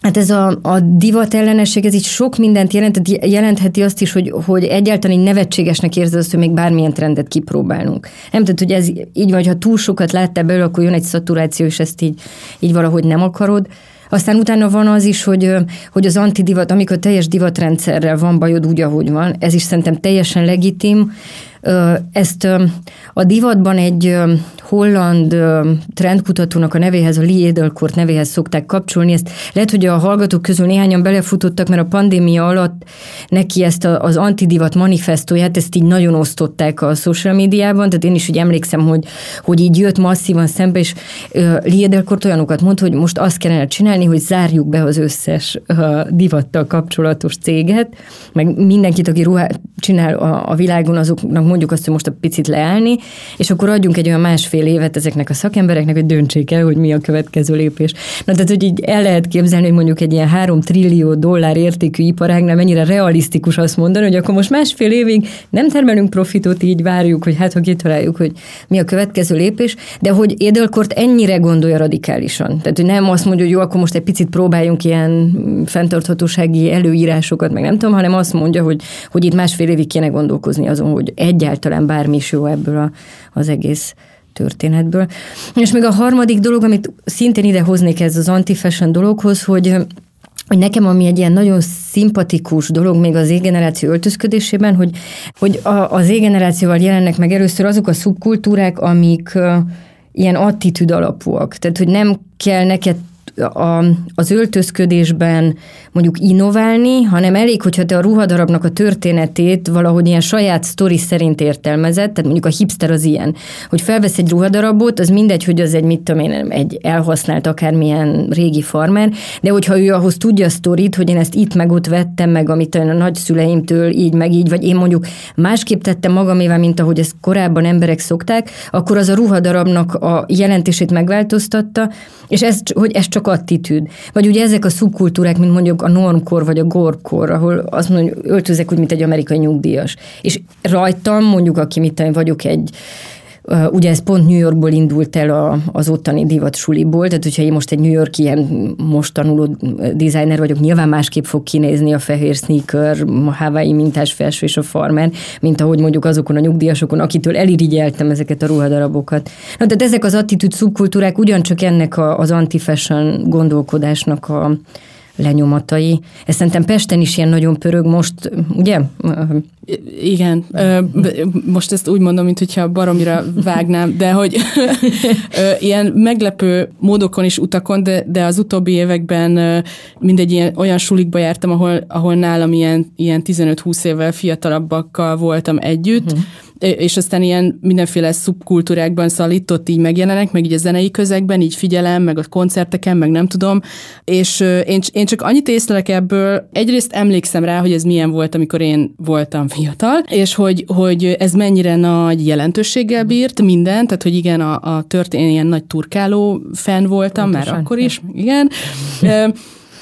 Hát ez a, a divat ellenesség, ez így sok mindent jelent, jelentheti azt is, hogy, hogy egyáltalán így nevetségesnek érzed azt, hogy még bármilyen trendet kipróbálunk. Nem tudod, hogy ez így vagy, ha túl sokat láttál belőle, akkor jön egy szaturáció, és ezt így, így valahogy nem akarod. Aztán utána van az is, hogy, hogy az antidivat, amikor teljes divatrendszerrel van bajod úgy, ahogy van, ez is szerintem teljesen legitim, ezt a divatban egy holland trendkutatónak a nevéhez, a Lee Edelkort nevéhez szokták kapcsolni. Ezt lehet, hogy a hallgatók közül néhányan belefutottak, mert a pandémia alatt neki ezt az antidivat manifestóját, ezt így nagyon osztották a social médiában, tehát én is úgy emlékszem, hogy, hogy így jött masszívan szembe, és Lee Edelkort olyanokat mondta, hogy most azt kellene csinálni, hogy zárjuk be az összes divattal kapcsolatos céget, meg mindenkit, aki ruhát csinál a, a világon, azoknak mondjuk azt, hogy most a picit leállni, és akkor adjunk egy olyan másfél évet ezeknek a szakembereknek, hogy döntsék el, hogy mi a következő lépés. Na, tehát, hogy így el lehet képzelni, hogy mondjuk egy ilyen három trillió dollár értékű iparágnál mennyire realisztikus azt mondani, hogy akkor most másfél évig nem termelünk profitot, így várjuk, hogy hát, ha kitaláljuk, hogy mi a következő lépés, de hogy Édelkort ennyire gondolja radikálisan. Tehát, hogy nem azt mondja, hogy jó, akkor most egy picit próbáljunk ilyen fenntarthatósági előírásokat, meg nem tudom, hanem azt mondja, hogy, hogy itt másfél évig kéne gondolkozni azon, hogy egyáltalán bármi is jó ebből a, az egész történetből. És még a harmadik dolog, amit szintén ide hoznék ez az anti-fashion dologhoz, hogy hogy nekem ami egy ilyen nagyon szimpatikus dolog még az égeneráció öltözködésében, hogy, hogy a, az égenerációval jelennek meg először azok a szubkultúrák, amik ilyen attitűd alapúak. Tehát, hogy nem kell neked a, az öltözködésben mondjuk innoválni, hanem elég, hogyha te a ruhadarabnak a történetét valahogy ilyen saját sztori szerint értelmezed, tehát mondjuk a hipster az ilyen, hogy felvesz egy ruhadarabot, az mindegy, hogy az egy, mit tudom én, egy elhasznált akármilyen régi farmer, de hogyha ő ahhoz tudja a sztorit, hogy én ezt itt meg ott vettem meg, amit a nagyszüleimtől így meg így, vagy én mondjuk másképp tettem magamével, mint ahogy ezt korábban emberek szokták, akkor az a ruhadarabnak a jelentését megváltoztatta, és ez, hogy ez csak attitűd. Vagy ugye ezek a szubkultúrák, mint mondjuk a normkor vagy a gorkor, ahol azt mondjuk öltözek úgy, mint egy amerikai nyugdíjas. És rajtam mondjuk, aki mit vagyok egy Ugye ez pont New Yorkból indult el a, az ottani divat suliból, tehát hogyha én most egy New York ilyen most tanuló designer vagyok, nyilván másképp fog kinézni a fehér sneaker, a Hawaii mintás felső és a farmer, mint ahogy mondjuk azokon a nyugdíjasokon, akitől elirigyeltem ezeket a ruhadarabokat. Na, tehát ezek az attitűd szubkultúrák ugyancsak ennek a, az anti-fashion gondolkodásnak a, lenyomatai. Ez szerintem Pesten is ilyen nagyon pörög most, ugye? Igen, most ezt úgy mondom, mint hogyha baromira vágnám, de hogy ilyen meglepő módokon is utakon, de, de az utóbbi években mindegy ilyen, olyan sulikba jártam, ahol, ahol nálam ilyen, ilyen 15-20 évvel fiatalabbakkal voltam együtt, uh-huh és aztán ilyen mindenféle szubkultúrákban szóval itt ott így megjelenek, meg így a zenei közegben, így figyelem, meg a koncerteken, meg nem tudom, és én, én csak annyit észlelek ebből, egyrészt emlékszem rá, hogy ez milyen volt, amikor én voltam fiatal, és hogy, hogy ez mennyire nagy jelentőséggel bírt minden, tehát hogy igen, a, a történet, ilyen nagy turkáló fan voltam, Pontosan. már akkor is, igen.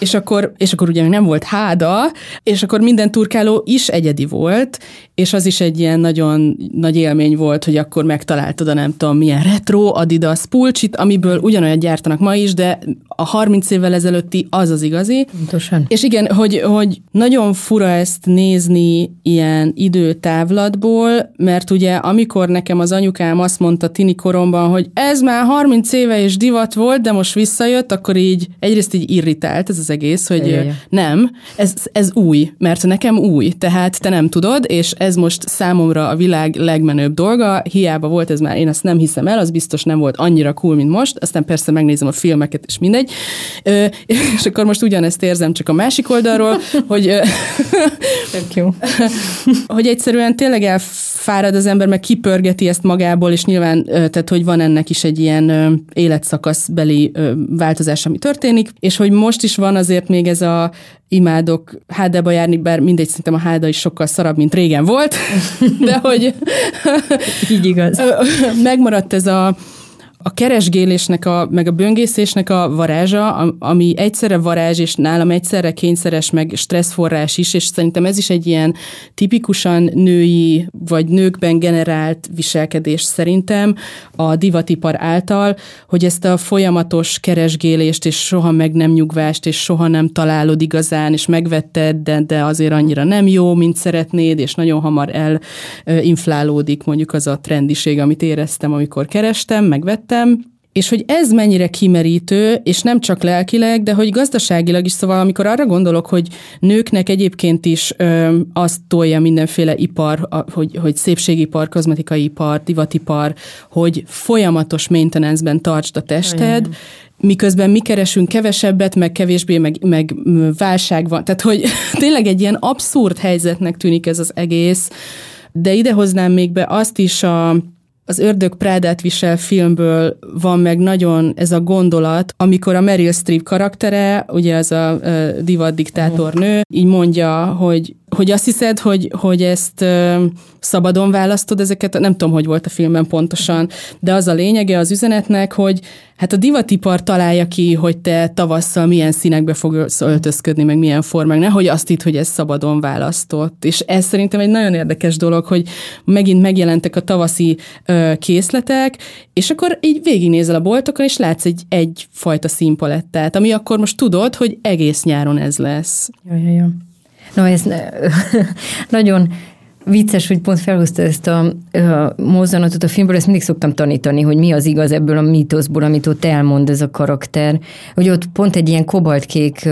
és akkor, és akkor ugye nem volt háda, és akkor minden turkáló is egyedi volt, és az is egy ilyen nagyon nagy élmény volt, hogy akkor megtaláltad a nem tudom milyen retro Adidas pulcsit, amiből ugyanolyan gyártanak ma is, de a 30 évvel ezelőtti az az igazi. Pontosan. És igen, hogy, hogy nagyon fura ezt nézni ilyen időtávlatból, mert ugye amikor nekem az anyukám azt mondta tini koromban, hogy ez már 30 éve és divat volt, de most visszajött, akkor így egyrészt így irritált ez az egész, hogy Jaj, nem, ez, ez új, mert nekem új, tehát te nem tudod, és ez most számomra a világ legmenőbb dolga, hiába volt ez már, én azt nem hiszem el, az biztos nem volt annyira cool, mint most, aztán persze megnézem a filmeket, és mindegy, Ö, és akkor most ugyanezt érzem csak a másik oldalról, hogy Tök jó. hogy egyszerűen tényleg elfárad az ember, meg kipörgeti ezt magából, és nyilván, tehát hogy van ennek is egy ilyen életszakaszbeli változás, ami történik, és hogy most is van azért még ez a imádok hádába járni, bár mindegy, szerintem a háda is sokkal szarabb, mint régen volt, de hogy így igaz. Megmaradt ez a a keresgélésnek, a, meg a böngészésnek a varázsa, ami egyszerre varázs, és nálam egyszerre kényszeres, meg stresszforrás is, és szerintem ez is egy ilyen tipikusan női, vagy nőkben generált viselkedés szerintem a divatipar által, hogy ezt a folyamatos keresgélést, és soha meg nem nyugvást, és soha nem találod igazán, és megvetted, de, de azért annyira nem jó, mint szeretnéd, és nagyon hamar elinflálódik mondjuk az a trendiség, amit éreztem, amikor kerestem, megvettem, lettem, és hogy ez mennyire kimerítő, és nem csak lelkileg, de hogy gazdaságilag is, szóval amikor arra gondolok, hogy nőknek egyébként is ö, azt tolja mindenféle ipar, a, hogy, hogy szépségipar, kozmetikai ipar, divatipar, hogy folyamatos maintenance-ben tartsd a tested, Olyan. miközben mi keresünk kevesebbet, meg kevésbé, meg, meg válság van. Tehát, hogy tényleg egy ilyen abszurd helyzetnek tűnik ez az egész, de idehoznám még be azt is a az Ördög Prádát visel filmből van meg nagyon ez a gondolat, amikor a Meryl Streep karaktere, ugye az a divat diktátor nő, így mondja, hogy hogy azt hiszed, hogy, hogy ezt ö, szabadon választod ezeket, nem tudom, hogy volt a filmben pontosan, de az a lényege az üzenetnek, hogy hát a divatipar találja ki, hogy te tavasszal milyen színekbe fogsz öltözködni, meg milyen formák, nehogy azt hitt, hogy ez szabadon választott. És ez szerintem egy nagyon érdekes dolog, hogy megint megjelentek a tavaszi ö, készletek, és akkor így végignézel a boltokon, és látsz egy egyfajta színpalettát, ami akkor most tudod, hogy egész nyáron ez lesz. Jaj, jaj, jaj. No, ez nagyon vicces, hogy pont felhozta ezt a, a mozzanatot a filmből, ezt mindig szoktam tanítani, hogy mi az igaz ebből a mítoszból, amit ott elmond ez a karakter. Hogy ott pont egy ilyen kobaltkék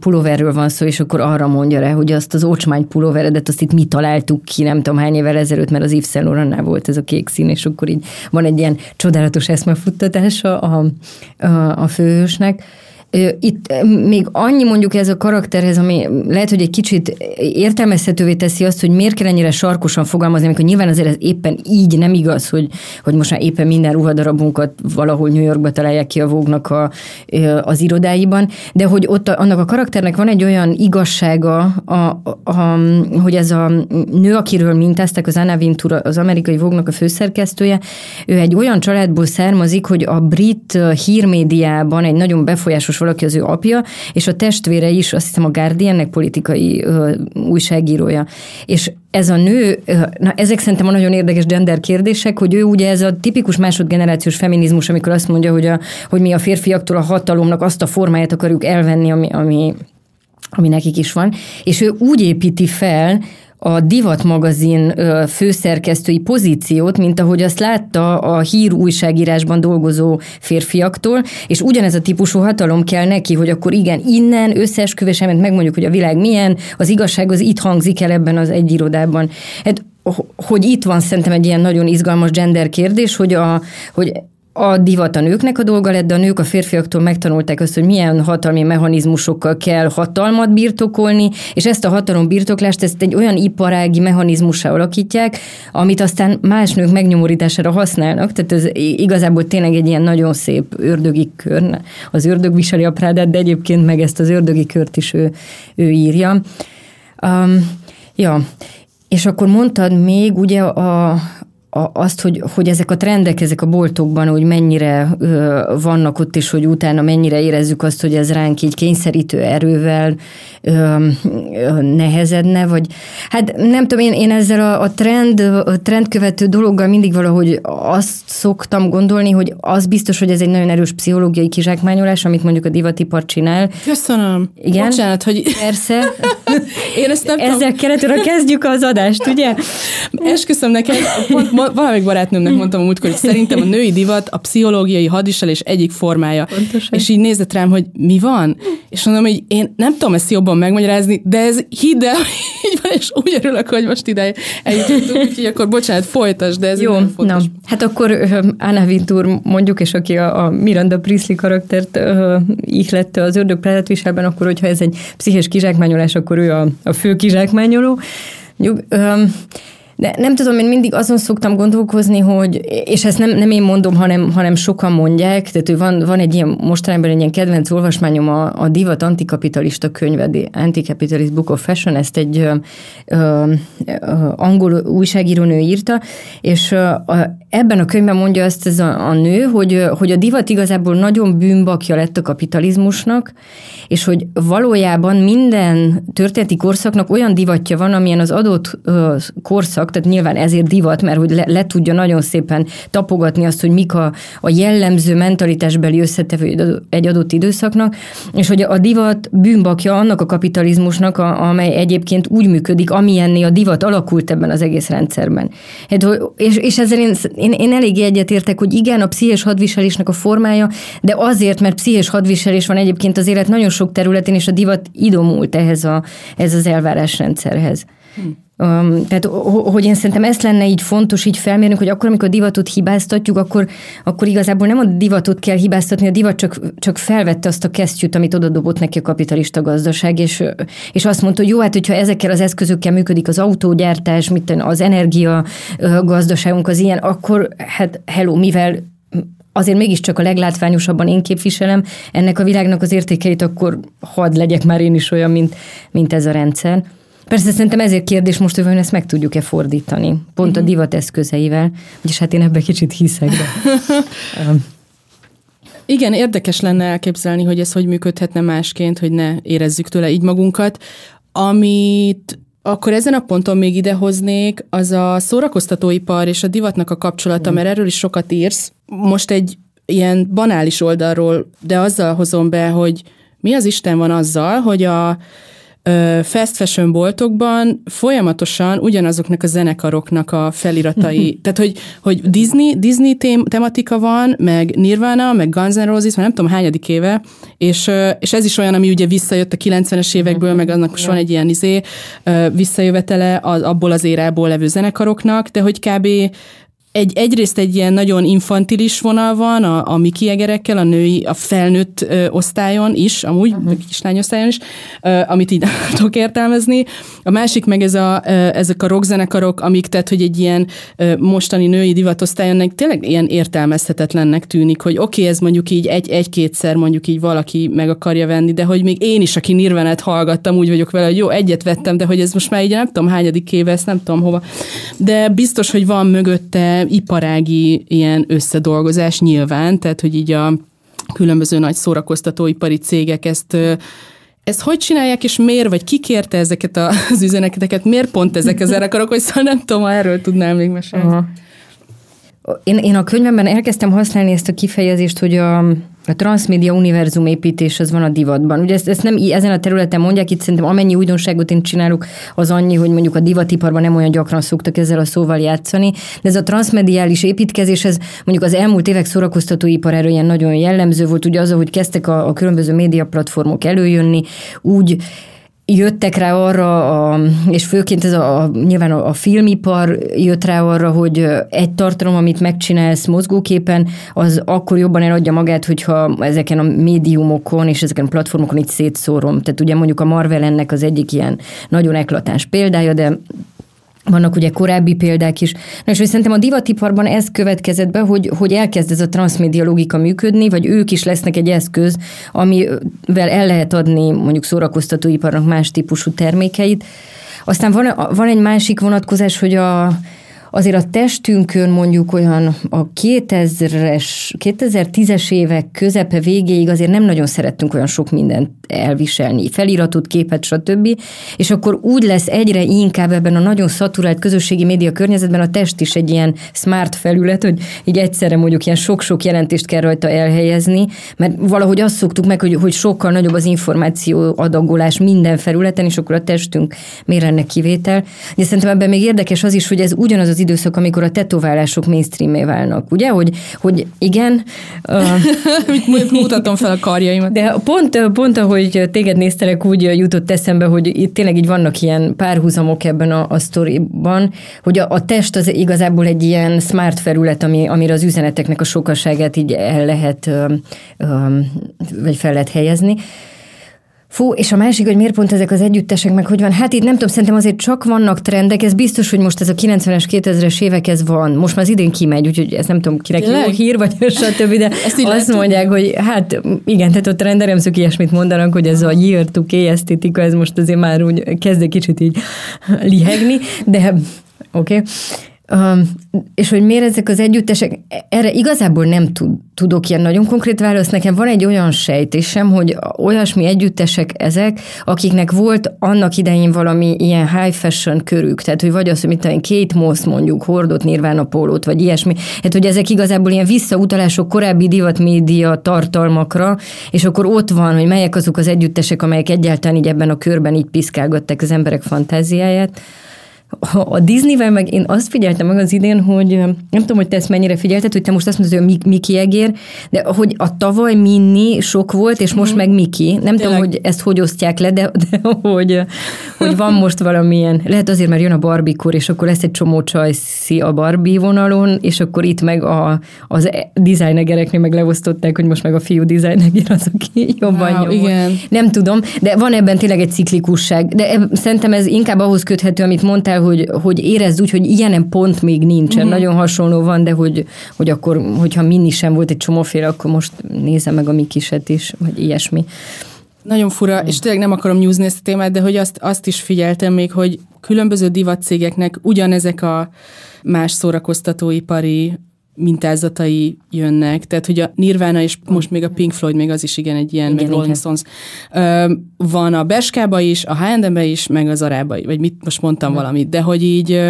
pulóverről van szó, és akkor arra mondja rá, hogy azt az ocsmány pulóveredet, azt itt mi találtuk ki, nem tudom hány évvel ezelőtt, mert az Yves Saint volt ez a kék szín, és akkor így van egy ilyen csodálatos eszmefuttatása a, a, a főhősnek Itt még annyi mondjuk ez a karakterhez, ami lehet, hogy egy kicsit értelmezhetővé teszi azt, hogy miért kell ennyire sarkosan fogalmazni, amikor nyilván azért ez éppen így nem igaz, hogy, hogy most már éppen minden ruhadarabunkat valahol New Yorkba találják ki a vógnak a, az irodáiban, de hogy ott annak a karakternek van egy olyan igazsága, a, a, a, hogy ez a nő, akiről mintáztak, az Anna Vintura, az amerikai vógnak a főszerkesztője, ő egy olyan családból származik, hogy a brit hírmédiában egy nagyon befolyásos valaki az ő apja, és a testvére is, azt hiszem a Guardiannek politikai ö, újságírója. És ez a nő, na ezek szerintem a nagyon érdekes gender kérdések, hogy ő ugye ez a tipikus másodgenerációs feminizmus, amikor azt mondja, hogy, a, hogy mi a férfiaktól a hatalomnak azt a formáját akarjuk elvenni, ami, ami, ami nekik is van, és ő úgy építi fel, a Divat magazin főszerkesztői pozíciót, mint ahogy azt látta a hír újságírásban dolgozó férfiaktól, és ugyanez a típusú hatalom kell neki, hogy akkor igen, innen összeesküvésement megmondjuk, hogy a világ milyen, az igazság az itt hangzik el ebben az egy irodában. Hát, hogy itt van szerintem egy ilyen nagyon izgalmas gender kérdés, hogy, a, hogy a divat a nőknek a dolga lett, de a nők a férfiaktól megtanulták azt, hogy milyen hatalmi mechanizmusokkal kell hatalmat birtokolni, és ezt a hatalom birtoklást ezt egy olyan iparági mechanizmussá alakítják, amit aztán más nők megnyomorítására használnak, tehát ez igazából tényleg egy ilyen nagyon szép ördögi kör. Az ördög viseli a prádát, de egyébként meg ezt az ördögi kört is ő, ő írja. Um, ja, és akkor mondtad még ugye a, azt, hogy, hogy ezek a trendek, ezek a boltokban, hogy mennyire ö, vannak ott, és hogy utána mennyire érezzük azt, hogy ez ránk így kényszerítő erővel ö, ö, nehezedne, vagy hát nem tudom, én, én ezzel a, a trend, a trendkövető dologgal mindig valahogy azt szoktam gondolni, hogy az biztos, hogy ez egy nagyon erős pszichológiai kizsákmányolás, amit mondjuk a divatipar csinál. Köszönöm. Igen. Bocsánat, hogy... Persze. én ezt nem Ezzel tudom. keretűre kezdjük az adást, ugye? Esküszöm neked, pont, valamelyik barátnőmnek mondtam a múltkor, hogy szerintem a női divat a pszichológiai hadviselés egyik formája. Pontosan. És így nézett rám, hogy mi van? És mondom, hogy én nem tudom ezt jobban megmagyarázni, de ez hidd el, így van, és úgy örülök, hogy most ide eljutottunk, úgyhogy akkor bocsánat, folytasd, de ez Jó, na, hát akkor Anna Vintur mondjuk, és aki a, a Miranda Priestley karaktert uh, ihlette az ördög viselben, akkor hogyha ez egy pszichés kizsákmányolás, akkor ő a, a fő kizsákmányoló. Nyug, um, de nem tudom, én mindig azon szoktam gondolkozni, hogy, és ezt nem, nem én mondom, hanem, hanem sokan mondják, tehát van, van egy ilyen, mostanában egy ilyen kedvenc olvasmányom, a, a Divat antikapitalista könyve, The Anticapitalist Book of Fashion, ezt egy ö, ö, angol újságírónő írta, és ö, a, ebben a könyvben mondja azt ez a, a nő, hogy, hogy a divat igazából nagyon bűnbakja lett a kapitalizmusnak, és hogy valójában minden történeti korszaknak olyan divatja van, amilyen az adott ö, korszak, voltak, tehát nyilván ezért divat, mert hogy le, le tudja nagyon szépen tapogatni azt, hogy mik a, a jellemző mentalitásbeli összetevő egy adott időszaknak, és hogy a divat bűnbakja annak a kapitalizmusnak, a, amely egyébként úgy működik, amilyenné a divat alakult ebben az egész rendszerben. Hát, és, és ezzel én, én, én eléggé egyetértek, hogy igen, a pszichés hadviselésnek a formája, de azért, mert pszichés hadviselés van egyébként az élet nagyon sok területén, és a divat idomult ehhez, a, ez az elvárásrendszerhez. Hm. Um, tehát, hogy én szerintem ezt lenne így fontos így felmérnünk, hogy akkor, amikor a divatot hibáztatjuk, akkor, akkor igazából nem a divatot kell hibáztatni, a divat csak, csak felvette azt a kesztyűt, amit oda dobott neki a kapitalista gazdaság, és, és azt mondta, hogy jó, hát hogyha ezekkel az eszközökkel működik az autógyártás, mit az energia gazdaságunk az ilyen, akkor hát hello, mivel azért mégiscsak a leglátványosabban én képviselem ennek a világnak az értékeit, akkor hadd legyek már én is olyan, mint, mint ez a rendszer. Persze szerintem ezért kérdés most, hogy ezt meg tudjuk-e fordítani, pont uh-huh. a mhm. divat eszközeivel, vagyis hát én ebben kicsit hiszek, de... Igen, érdekes lenne elképzelni, hogy ez hogy működhetne másként, hogy ne érezzük tőle így magunkat. Amit akkor ezen a ponton még idehoznék, az a szórakoztatóipar és a divatnak a kapcsolata, mert erről is sokat írsz. Most egy ilyen banális oldalról, de azzal hozom be, hogy mi az Isten van azzal, hogy a fast fashion boltokban folyamatosan ugyanazoknak a zenekaroknak a feliratai, tehát hogy, hogy Disney, Disney tém, tematika van, meg Nirvana, meg Guns N' Roses, már nem tudom hányadik éve, és, és ez is olyan, ami ugye visszajött a 90-es évekből, meg annak most van egy ilyen izé, visszajövetele az, abból az érából levő zenekaroknak, de hogy kb egy, egyrészt egy ilyen nagyon infantilis vonal van a, a Miki egerekkel, a női, a felnőtt ö, osztályon is, amúgy, uh-huh. a kislány osztályon is, ö, amit így nem tudok értelmezni. A másik meg ez a, ö, ezek a rockzenekarok, amik tehát, hogy egy ilyen ö, mostani női divatosztályon tényleg ilyen értelmezhetetlennek tűnik, hogy oké, okay, ez mondjuk így egy, egy-kétszer mondjuk így valaki meg akarja venni, de hogy még én is, aki Nirvenet hallgattam, úgy vagyok vele, hogy jó, egyet vettem, de hogy ez most már így nem tudom hányadik éve, ezt nem tudom hova. De biztos, hogy van mögötte iparági ilyen összedolgozás nyilván, tehát hogy így a különböző nagy szórakoztatóipari cégek ezt ezt hogy csinálják, és miért, vagy ki kérte ezeket az üzeneteket, miért pont ezek az zenekarok, hogy szóval nem tudom, erről tudnál még mesélni. Én, én a könyvemben elkezdtem használni ezt a kifejezést, hogy a, a transmédia univerzum építés az van a divatban. Ugye ezt, ezt nem ezen a területen mondják, itt szerintem amennyi újdonságot én csinálok, az annyi, hogy mondjuk a divatiparban nem olyan gyakran szoktak ezzel a szóval játszani, de ez a transmediális építkezés, ez mondjuk az elmúlt évek szórakoztatóipar erről ilyen nagyon jellemző volt, ugye az, hogy kezdtek a, a különböző médiaplatformok előjönni, úgy jöttek rá arra, a, és főként ez a, a, nyilván a, a filmipar jött rá arra, hogy egy tartalom, amit megcsinálsz mozgóképen, az akkor jobban eladja magát, hogyha ezeken a médiumokon és ezeken a platformokon itt szétszórom. Tehát ugye mondjuk a Marvel ennek az egyik ilyen nagyon eklatáns példája, de vannak ugye korábbi példák is. Na és hogy szerintem a divatiparban ez következett be, hogy, hogy elkezd ez a transmédia logika működni, vagy ők is lesznek egy eszköz, amivel el lehet adni mondjuk szórakoztatóiparnak más típusú termékeit. Aztán van, van egy másik vonatkozás, hogy a, azért a testünkön mondjuk olyan a 2000-es, 2010-es évek közepe végéig azért nem nagyon szerettünk olyan sok mindent elviselni, feliratot, képet, stb. És akkor úgy lesz egyre inkább ebben a nagyon szaturált közösségi média környezetben a test is egy ilyen smart felület, hogy így egyszerre mondjuk ilyen sok-sok jelentést kell rajta elhelyezni, mert valahogy azt szoktuk meg, hogy, hogy sokkal nagyobb az információ adagolás minden felületen, és akkor a testünk miért ennek kivétel. De szerintem ebben még érdekes az is, hogy ez ugyanaz az időszak, amikor a tetoválások mainstreamé válnak, ugye? Hogy, hogy igen. Uh, Mutatom fel a karjaimat. De pont, pont ahogy téged néztelek, úgy jutott eszembe, hogy itt tényleg így vannak ilyen párhuzamok ebben a, a sztoriban, hogy a, a test az igazából egy ilyen smart felület, ami, amire az üzeneteknek a sokaságát így el lehet, vagy fel lehet helyezni. Fú, és a másik, hogy miért pont ezek az együttesek, meg hogy van, hát itt nem tudom, szerintem azért csak vannak trendek, ez biztos, hogy most ez a 90-es, 2000-es évek ez van. Most már az idén kimegy, úgyhogy ez nem tudom, kinek jó hír, vagy stb., de Ezt azt mondják, hogy hát igen, tehát ott renderemzők ilyesmit mondanak, hogy ez a year to esztétika, ez most azért már úgy kezd egy kicsit így lihegni, de oké. Okay. És hogy miért ezek az együttesek, erre igazából nem tud, tudok ilyen nagyon konkrét választ. Nekem van egy olyan sejtésem, hogy olyasmi együttesek ezek, akiknek volt annak idején valami ilyen high fashion körük, tehát hogy vagy az, hogy mit Kate Moss mondjuk hordott Nirvana pólót, vagy ilyesmi, hát hogy ezek igazából ilyen visszautalások korábbi divat média tartalmakra, és akkor ott van, hogy melyek azok az együttesek, amelyek egyáltalán így ebben a körben így piszkálgatták az emberek fantáziáját. A Disneyvel meg én azt figyeltem meg az idén, hogy nem tudom, hogy te ezt mennyire figyelted, hogy te most azt mondod, hogy a Miki egér, de hogy a tavaly Minni sok volt, és most mm. meg Miki. Nem Tényleg. tudom, hogy ezt hogy osztják le, de, de hogy, hogy van most valamilyen, lehet azért, mert jön a Barbie-kor, és akkor lesz egy csomó csajszi a Barbie vonalon, és akkor itt meg a, az designegereknél meg leosztották, hogy most meg a fiú designeger az, aki jobban wow, nyomol. igen. Nem tudom, de van ebben tényleg egy ciklikusság. De szerintem ez inkább ahhoz köthető, amit mondtál, kell, hogy, hogy érezd úgy, hogy ilyenem pont még nincsen. Uh-huh. Nagyon hasonló van, de hogy, hogy akkor, hogyha minni sem volt egy csomóféle, akkor most nézem meg a Mikiset is, vagy ilyesmi. Nagyon fura, és tényleg nem akarom nyúzni ezt a témát, de hogy azt, azt is figyeltem még, hogy különböző divatcégeknek ugyanezek a más szórakoztatóipari mintázatai jönnek, tehát hogy a Nirvana és most még a Pink Floyd, még az is igen egy ilyen, igen, meg Rolling Stones. Van a Beskába is, a H&M-be is, meg az Arába, vagy mit most mondtam hmm. valamit, de hogy így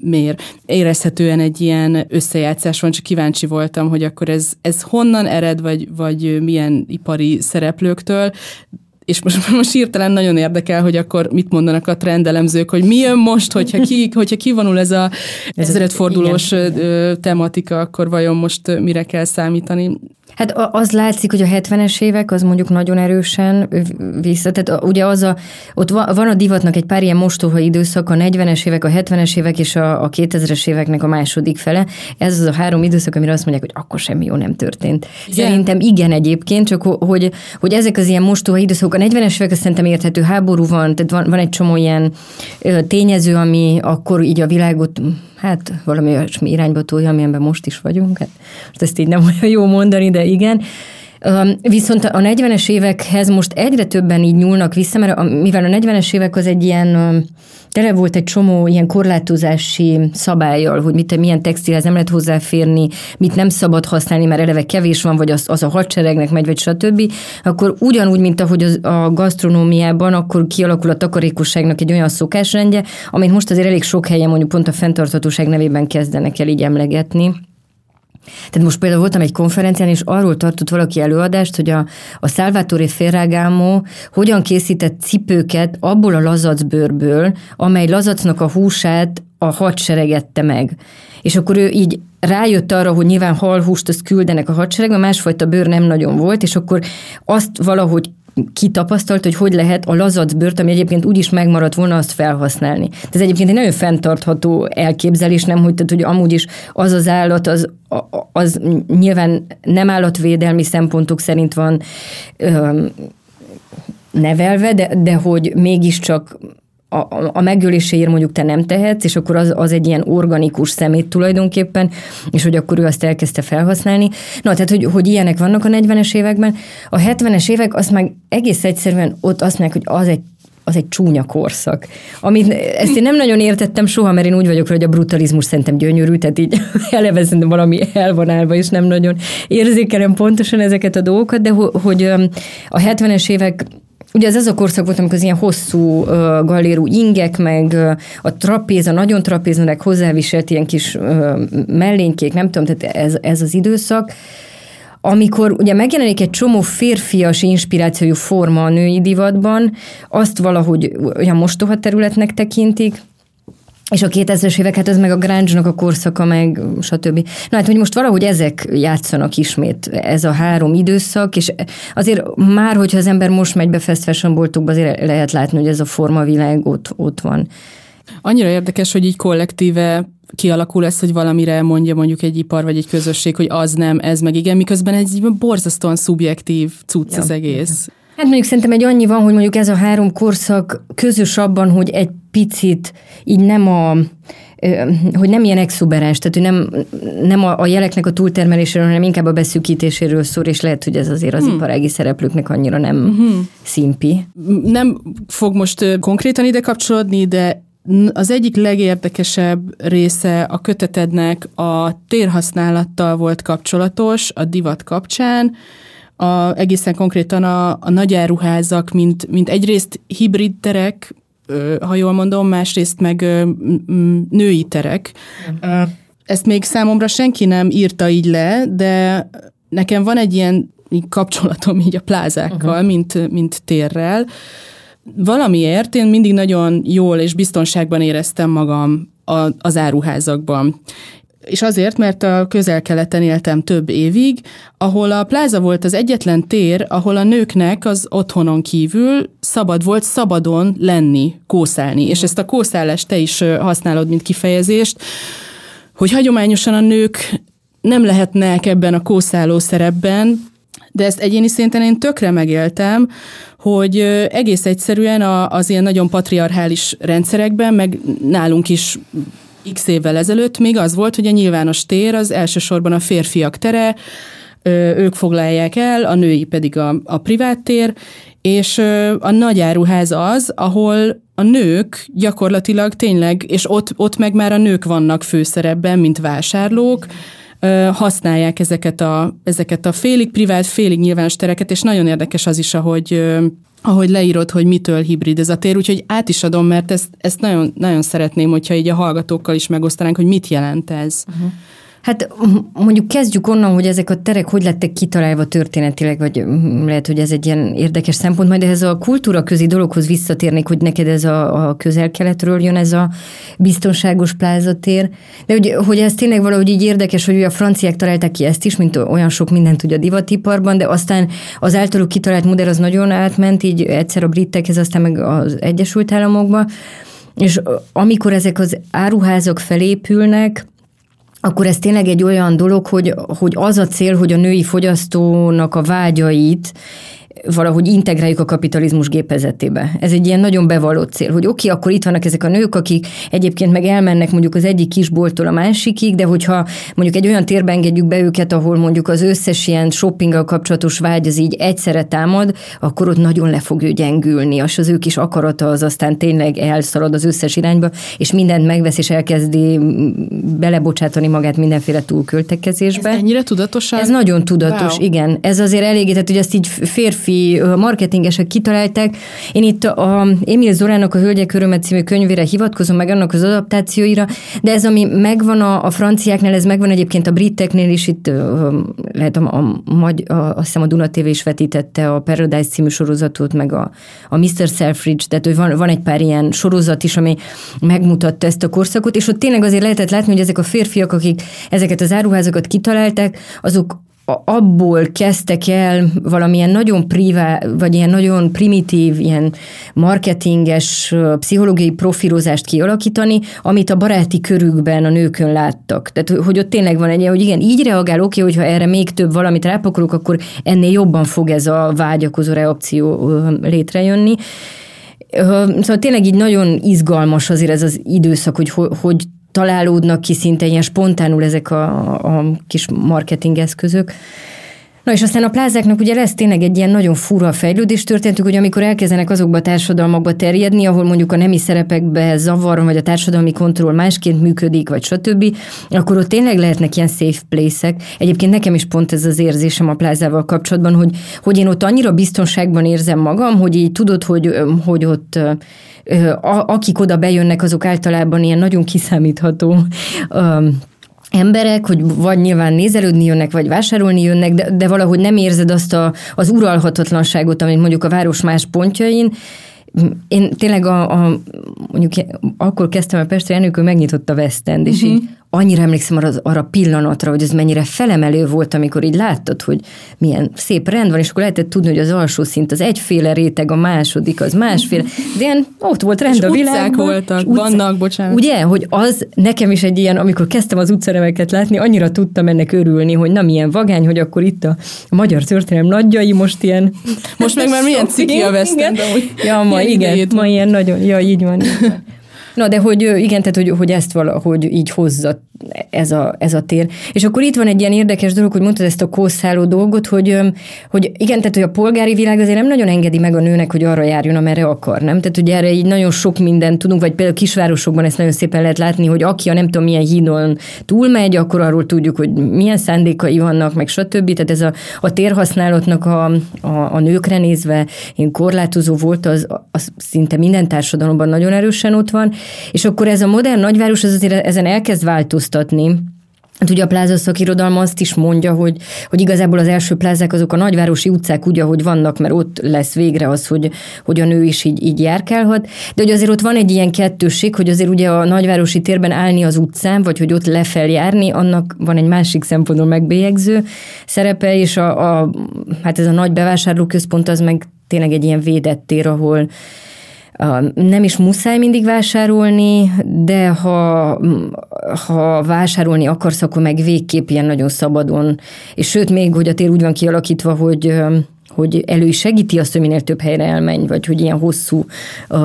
miért? Érezhetően egy ilyen összejátszás van, csak kíváncsi voltam, hogy akkor ez, ez honnan ered, vagy, vagy milyen ipari szereplőktől, és most, most hirtelen nagyon érdekel, hogy akkor mit mondanak a trendelemzők, hogy mi jön most, hogyha, ki, hogyha kivonul ez a igen. tematika, akkor vajon most mire kell számítani. Hát az látszik, hogy a 70-es évek az mondjuk nagyon erősen vissza. Tehát ugye az a, ott van a divatnak egy pár ilyen mostoha időszak, a 40-es évek, a 70-es évek és a, a 2000-es éveknek a második fele. Ez az a három időszak, amire azt mondják, hogy akkor semmi jó nem történt. Igen. Szerintem igen egyébként, csak hogy, hogy ezek az ilyen mostoha időszakok, a 40-es évek szerintem érthető háború van, tehát van, van egy csomó ilyen tényező, ami akkor így a világot hát valami olyasmi irányba tolja, amilyenben most is vagyunk. Hát, most ezt így nem olyan jó mondani, de igen. Viszont a 40-es évekhez most egyre többen így nyúlnak vissza, mert mivel a 40-es évek az egy ilyen, tele volt egy csomó ilyen korlátozási szabályjal, hogy mit, milyen textilhez nem lehet hozzáférni, mit nem szabad használni, mert eleve kevés van, vagy az, az a hadseregnek megy, vagy stb., akkor ugyanúgy, mint ahogy az, a gasztronómiában, akkor kialakul a takarékosságnak egy olyan szokásrendje, amit most azért elég sok helyen mondjuk pont a fenntarthatóság nevében kezdenek el így emlegetni. Tehát most például voltam egy konferencián, és arról tartott valaki előadást, hogy a, a Salvatore Ferragamo hogyan készített cipőket abból a lazacbőrből, amely lazacnak a húsát a hadseregette meg. És akkor ő így rájött arra, hogy nyilván halhúst azt küldenek a hadseregbe, másfajta bőr nem nagyon volt, és akkor azt valahogy kitapasztalt, hogy hogy lehet a lazac bőrt, ami egyébként úgyis megmaradt volna, azt felhasználni. Ez egyébként egy nagyon fenntartható elképzelés, nem, hogy, tehát, hogy amúgy is az az állat, az, az nyilván nem állatvédelmi szempontok szerint van ö, nevelve, de, de hogy mégiscsak a, a megöléséért mondjuk te nem tehetsz, és akkor az, az egy ilyen organikus szemét tulajdonképpen, és hogy akkor ő azt elkezdte felhasználni. Na, tehát, hogy, hogy ilyenek vannak a 40-es években. A 70-es évek azt meg egész egyszerűen ott azt mondják, hogy az egy az egy csúnya korszak. Amit, ezt én nem nagyon értettem soha, mert én úgy vagyok, hogy a brutalizmus szerintem gyönyörű, tehát így eleve szerintem valami el van állva, és nem nagyon érzékelem pontosan ezeket a dolgokat, de hogy a 70-es évek Ugye ez az a korszak volt, amikor az ilyen hosszú uh, galérú ingek, meg uh, a trapéz, a nagyon trapéznek hozzáviselt ilyen kis uh, mellénykék, nem tudom, tehát ez, ez az időszak, amikor ugye megjelenik egy csomó férfias inspirációjú forma a női divatban, azt valahogy olyan mostoha területnek tekintik, és a 2000-es évek, hát ez meg a grunge a korszaka, meg stb. Na hát, hogy most valahogy ezek játszanak ismét, ez a három időszak, és azért már, hogyha az ember most megy be fast fashion boltokba, azért lehet látni, hogy ez a formavilág ott, ott van. Annyira érdekes, hogy így kollektíve kialakul ez, hogy valamire mondja mondjuk egy ipar vagy egy közösség, hogy az nem, ez meg igen, miközben egy borzasztóan szubjektív cucc ja. az egész. Hát mondjuk szerintem egy annyi van, hogy mondjuk ez a három korszak közös abban, hogy egy picit így nem a hogy nem ilyen exuberens, tehát hogy nem, nem a, a jeleknek a túltermeléséről, hanem inkább a beszűkítéséről szól, és lehet, hogy ez azért az hmm. iparági szereplőknek annyira nem hmm. szimpi. Nem fog most konkrétan ide kapcsolódni, de az egyik legérdekesebb része a kötetednek a térhasználattal volt kapcsolatos, a divat kapcsán, a, egészen konkrétan a, a nagyáruházak, mint, mint egyrészt hibrid terek, ha jól mondom, másrészt meg női terek. Ezt még számomra senki nem írta így le, de nekem van egy ilyen kapcsolatom így a plázákkal, uh-huh. mint, mint térrel. Valamiért én mindig nagyon jól és biztonságban éreztem magam a, az áruházakban és azért, mert a közel-keleten éltem több évig, ahol a pláza volt az egyetlen tér, ahol a nőknek az otthonon kívül szabad volt szabadon lenni, kószálni. És ezt a kószálást te is használod, mint kifejezést, hogy hagyományosan a nők nem lehetnek ebben a kószáló szerepben, de ezt egyéni szinten én tökre megéltem, hogy egész egyszerűen az ilyen nagyon patriarchális rendszerekben, meg nálunk is x évvel ezelőtt még az volt, hogy a nyilvános tér az elsősorban a férfiak tere, ők foglalják el, a női pedig a, a privát tér, és a nagyáruház az, ahol a nők gyakorlatilag tényleg, és ott, ott meg már a nők vannak főszerepben, mint vásárlók, használják ezeket a, ezeket a félig privát, félig nyilvános tereket, és nagyon érdekes az is, ahogy ahogy leírod, hogy mitől hibrid ez a tér, úgyhogy át is adom, mert ezt, ezt nagyon, nagyon szeretném, hogyha így a hallgatókkal is megosztanánk, hogy mit jelent ez. Uh-huh. Hát mondjuk kezdjük onnan, hogy ezek a terek hogy lettek kitalálva történetileg, vagy lehet, hogy ez egy ilyen érdekes szempont, majd ehhez a kultúra közi dologhoz visszatérnék, hogy neked ez a, a közel-keletről jön ez a biztonságos plázatér. De hogy, hogy ez tényleg valahogy így érdekes, hogy a franciák találták ki ezt is, mint olyan sok mindent ugye a divatiparban, de aztán az általuk kitalált modell az nagyon átment, így egyszer a britekhez, aztán meg az Egyesült Államokba. És amikor ezek az áruházak felépülnek, akkor ez tényleg egy olyan dolog, hogy, hogy az a cél, hogy a női fogyasztónak a vágyait valahogy integráljuk a kapitalizmus gépezetébe. Ez egy ilyen nagyon bevallott cél, hogy oké, okay, akkor itt vannak ezek a nők, akik egyébként meg elmennek mondjuk az egyik kisbolttól a másikig, de hogyha mondjuk egy olyan térben engedjük be őket, ahol mondjuk az összes ilyen shoppinggal kapcsolatos vágy az így egyszerre támad, akkor ott nagyon le fog ő gyengülni, és az ő kis akarata az aztán tényleg elszalad az összes irányba, és mindent megvesz, és elkezdi belebocsátani magát mindenféle túlköltekezésbe. Ez ennyire tudatosan? Ez nagyon tudatos, wow. igen. Ez azért elég, tehát hogy ezt így férfi férfi marketingesek kitalálták. Én itt a Emil Zorának a Hölgyek Örömet című könyvére hivatkozom, meg annak az adaptációira, de ez, ami megvan a, a franciáknál, ez megvan egyébként a briteknél is, itt lehet a, a, a, a, azt hiszem a Duna TV is vetítette a Paradise című sorozatot, meg a, a Mr. Selfridge, tehát hogy van, van egy pár ilyen sorozat is, ami megmutatta ezt a korszakot, és ott tényleg azért lehetett látni, hogy ezek a férfiak, akik ezeket az áruházakat kitalálták, azok abból kezdtek el valamilyen nagyon privá, vagy ilyen nagyon primitív, ilyen marketinges, pszichológiai profilozást kialakítani, amit a baráti körükben a nőkön láttak. Tehát, hogy ott tényleg van egy hogy igen, így reagál, oké, hogyha erre még több valamit rápakolok, akkor ennél jobban fog ez a vágyakozó reakció létrejönni. Szóval tényleg így nagyon izgalmas azért ez az időszak, hogy hogy találódnak ki szinte ilyen spontánul ezek a, a kis marketingeszközök. Na és aztán a plázáknak ugye lesz tényleg egy ilyen nagyon fura fejlődés történtük, hogy amikor elkezdenek azokba a társadalmakba terjedni, ahol mondjuk a nemi szerepekbe zavar, vagy a társadalmi kontroll másként működik, vagy stb., akkor ott tényleg lehetnek ilyen safe place-ek. Egyébként nekem is pont ez az érzésem a plázával kapcsolatban, hogy, hogy én ott annyira biztonságban érzem magam, hogy így tudod, hogy, hogy ott akik oda bejönnek, azok általában ilyen nagyon kiszámítható emberek, hogy vagy nyilván nézelődni jönnek, vagy vásárolni jönnek, de, de valahogy nem érzed azt a, az uralhatatlanságot, amit mondjuk a város más pontjain, én tényleg a, a mondjuk akkor kezdtem a Pestre, Enőkő megnyitotta a West End, és uh-huh. így annyira emlékszem arra, arra pillanatra, hogy ez mennyire felemelő volt, amikor így láttad, hogy milyen szép rend van, és akkor lehetett tudni, hogy az alsó szint az egyféle réteg, a második az másféle. De ilyen, ott volt rend és a világban. voltak, utcák, vannak, bocsánat. Ugye, hogy az nekem is egy ilyen, amikor kezdtem az utcareveket látni, annyira tudtam ennek örülni, hogy na milyen vagány, hogy akkor itt a, a magyar történelem nagyjai most ilyen... Most meg már milyen ciki a West End, Ja, ma igen, ma ilyen nagyon, ja, így van. Így van. Na, de hogy igen, tehát hogy, hogy ezt valahogy így hozza ez a, ez a tér. És akkor itt van egy ilyen érdekes dolog, hogy mondtad ezt a kószáló dolgot, hogy, hogy igen, tehát hogy a polgári világ azért nem nagyon engedi meg a nőnek, hogy arra járjon, amerre akar, nem? Tehát hogy erre így nagyon sok mindent tudunk, vagy például kisvárosokban ezt nagyon szépen lehet látni, hogy aki a nem tudom milyen hídon túlmegy, akkor arról tudjuk, hogy milyen szándékai vannak, meg stb. Tehát ez a, a térhasználatnak a, a, a nőkre nézve én korlátozó volt, az, az szinte minden társadalomban nagyon erősen ott van, és akkor ez a modern nagyváros az azért ezen elkezd változtatni, Hát ugye a pláza szakirodalma azt is mondja, hogy, hogy igazából az első plázák azok a nagyvárosi utcák úgy, ahogy vannak, mert ott lesz végre az, hogy, hogy a nő is így, így járkálhat. De hogy azért ott van egy ilyen kettőség, hogy azért ugye a nagyvárosi térben állni az utcán, vagy hogy ott lefeljárni, annak van egy másik szempontból megbélyegző szerepe, és a, a, hát ez a nagy bevásárlóközpont az meg tényleg egy ilyen védett tér, ahol, nem is muszáj mindig vásárolni, de ha, ha vásárolni akarsz, akkor meg végképp ilyen nagyon szabadon. És sőt, még, hogy a tér úgy van kialakítva, hogy hogy elő is segíti azt, hogy minél több helyre elmenj, vagy hogy ilyen hosszú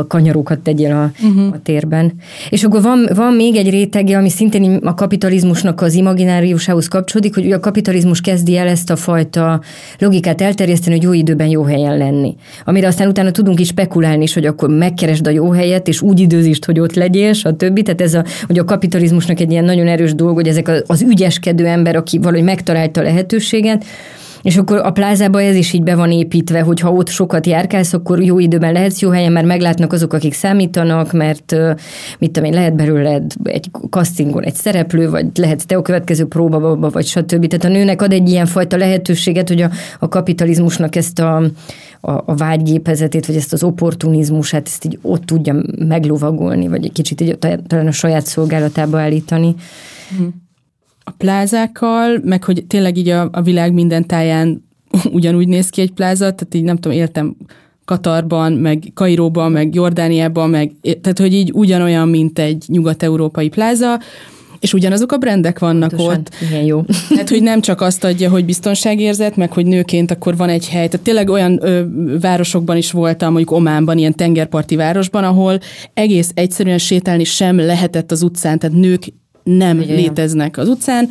kanyarokat tegyél a, uh-huh. a térben. És akkor van, van még egy rétege, ami szintén a kapitalizmusnak az imagináriusához kapcsolódik, hogy a kapitalizmus kezdi el ezt a fajta logikát elterjeszteni, hogy jó időben jó helyen lenni. Amire aztán utána tudunk is spekulálni is, hogy akkor megkeresd a jó helyet, és úgy időzítsd, hogy ott legyél, stb. Tehát ez a, hogy a kapitalizmusnak egy ilyen nagyon erős dolog, hogy ezek az ügyeskedő ember, aki valahogy megtalálta a lehetőséget, És akkor a plázában ez is így be van építve, hogy ha ott sokat járkálsz, akkor jó időben lehetsz jó helyen, mert meglátnak azok, akik számítanak, mert mit tudom én, lehet belőle egy castingon egy szereplő, vagy lehet te a következő próbababa, vagy stb. Tehát a nőnek ad egy ilyen fajta lehetőséget, hogy a, a kapitalizmusnak ezt a, a, a vágygépezetét, vagy ezt az opportunizmusát, ezt így ott tudja meglovagolni, vagy egy kicsit így talán a saját szolgálatába állítani. A plázákkal, meg hogy tényleg így a, a világ minden táján ugyanúgy néz ki egy pláza, tehát így nem tudom, éltem Katarban, meg Kairóban, meg Jordániában, meg, tehát hogy így ugyanolyan, mint egy nyugat-európai pláza, és ugyanazok a brendek vannak Pontosan. ott. Igen, jó. Tehát, hogy nem csak azt adja, hogy biztonságérzet, meg hogy nőként akkor van egy hely. Tehát tényleg olyan ö, városokban is voltam, mondjuk Ománban, ilyen tengerparti városban, ahol egész egyszerűen sétálni sem lehetett az utcán, tehát nők nem Igen. léteznek az utcán,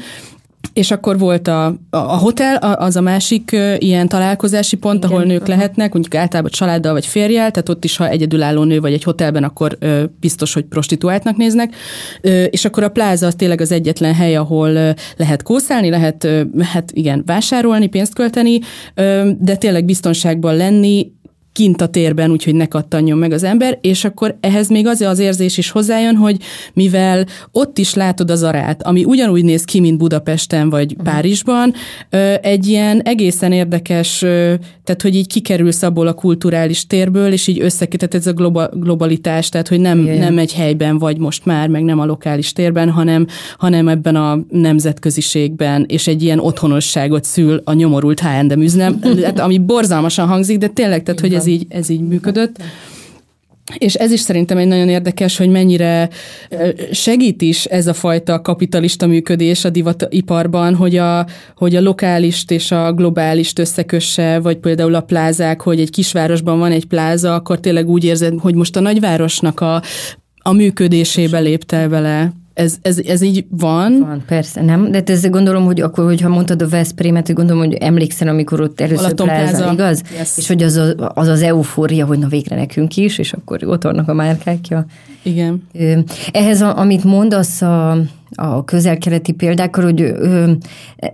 és akkor volt a, a, a hotel, az a másik uh, ilyen találkozási pont, Igen. ahol nők lehetnek, mondjuk általában családdal vagy férjel, tehát ott is, ha egyedülálló nő vagy egy hotelben, akkor uh, biztos, hogy prostituáltnak néznek. Uh, és akkor a pláza az tényleg az egyetlen hely, ahol uh, lehet kószálni, lehet, uh, hát igen, vásárolni, pénzt költeni, uh, de tényleg biztonságban lenni, kint a térben, úgyhogy ne kattanjon meg az ember, és akkor ehhez még az az érzés is hozzájön, hogy mivel ott is látod az arát, ami ugyanúgy néz ki, mint Budapesten vagy uh-huh. Párizsban, egy ilyen egészen érdekes, tehát hogy így kikerülsz abból a kulturális térből, és így összekötet ez a globa, globalitás, tehát hogy nem, nem egy helyben vagy most már, meg nem a lokális térben, hanem, hanem ebben a nemzetköziségben, és egy ilyen otthonosságot szül a nyomorult H&M üznem, hát ami borzalmasan hangzik, de tényleg, tehát hogy ez ez így, ez így működött. És ez is szerintem egy nagyon érdekes, hogy mennyire segít is ez a fajta kapitalista működés a divatiparban, hogy a, hogy a lokálist és a globálist összekösse, vagy például a plázák, hogy egy kisvárosban van egy pláza, akkor tényleg úgy érzed, hogy most a nagyvárosnak a, a működésébe léptel bele. Ez, ez, ez így van? Van, persze, nem. De ez gondolom, hogy akkor, hogyha mondtad a Veszprémet, hogy gondolom, hogy emlékszel, amikor ott először pláza, igaz? Yes. És hogy az, a, az az eufória, hogy na végre nekünk is, és akkor ott vannak a márkákja. Igen. Ehhez, a, amit mondasz a, a közel-keleti példákkal, hogy ö,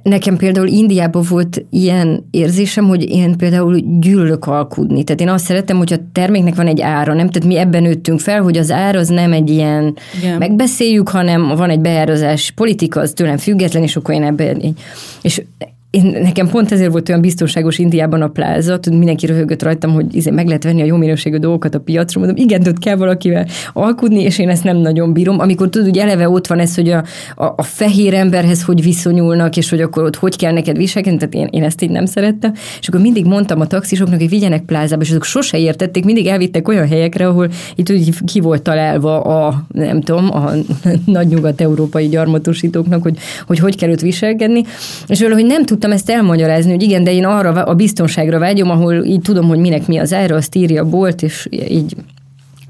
nekem például Indiában volt ilyen érzésem, hogy én például gyűlök alkudni. Tehát én azt szeretem, hogy a terméknek van egy ára, nem? Tehát mi ebben nőttünk fel, hogy az ár az nem egy ilyen Igen. megbeszéljük, hanem van egy beárazás politika, az tőlem független, és akkor én ebben... És én, nekem pont ezért volt olyan biztonságos Indiában a pláza, tudod, mindenki röhögött rajtam, hogy izé meg lehet venni a jó minőségű dolgokat a piacról, mondom, igen, tudod, kell valakivel alkudni, és én ezt nem nagyon bírom. Amikor tudod, hogy eleve ott van ez, hogy a, a, a fehér emberhez hogy viszonyulnak, és hogy akkor ott hogy kell neked viselkedni, tehát én, én ezt így nem szerettem. És akkor mindig mondtam a taxisoknak, hogy vigyenek plázába, és azok sose értették, mindig elvittek olyan helyekre, ahol itt úgy ki volt találva a, nem tudom, a nagy nyugat-európai gyarmatosítóknak, hogy, hogy hogy kell őt viselkedni, és valahogy nem tud tudtam ezt elmagyarázni, hogy igen, de én arra a biztonságra vágyom, ahol így tudom, hogy minek mi az ára, azt írja a bolt, és így,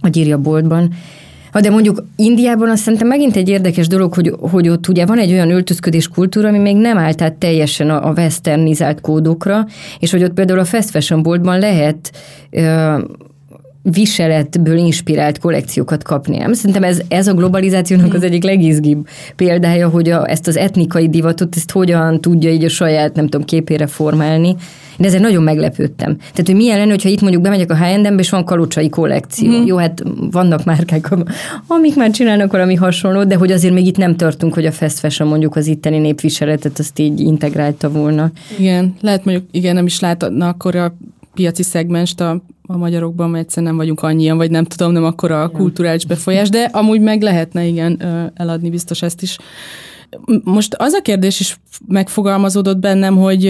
hogy írja a boltban. Ha de mondjuk Indiában azt szerintem megint egy érdekes dolog, hogy, hogy ott ugye van egy olyan öltözködés kultúra, ami még nem állt át teljesen a, a westernizált kódokra, és hogy ott például a fast fashion boltban lehet viseletből inspirált kollekciókat kapni. Nem? Szerintem ez, ez a globalizációnak az egyik legizgibb példája, hogy a, ezt az etnikai divatot, ezt hogyan tudja így a saját, nem tudom, képére formálni. De ezzel nagyon meglepődtem. Tehát, hogy milyen lenne, hogyha itt mondjuk bemegyek a H&M-be, és van kalocsai kollekció. Mm. Jó, hát vannak márkák, amik már csinálnak valami hasonlót, de hogy azért még itt nem tartunk, hogy a fast fashion mondjuk az itteni népviseletet azt így integrálta volna. Igen, lehet mondjuk, igen, nem is látna akkor a piaci szegmest a a magyarokban, mert egyszerűen nem vagyunk annyian, vagy nem tudom, nem akkor a kulturális befolyás, de amúgy meg lehetne igen eladni biztos ezt is. Most az a kérdés is megfogalmazódott bennem, hogy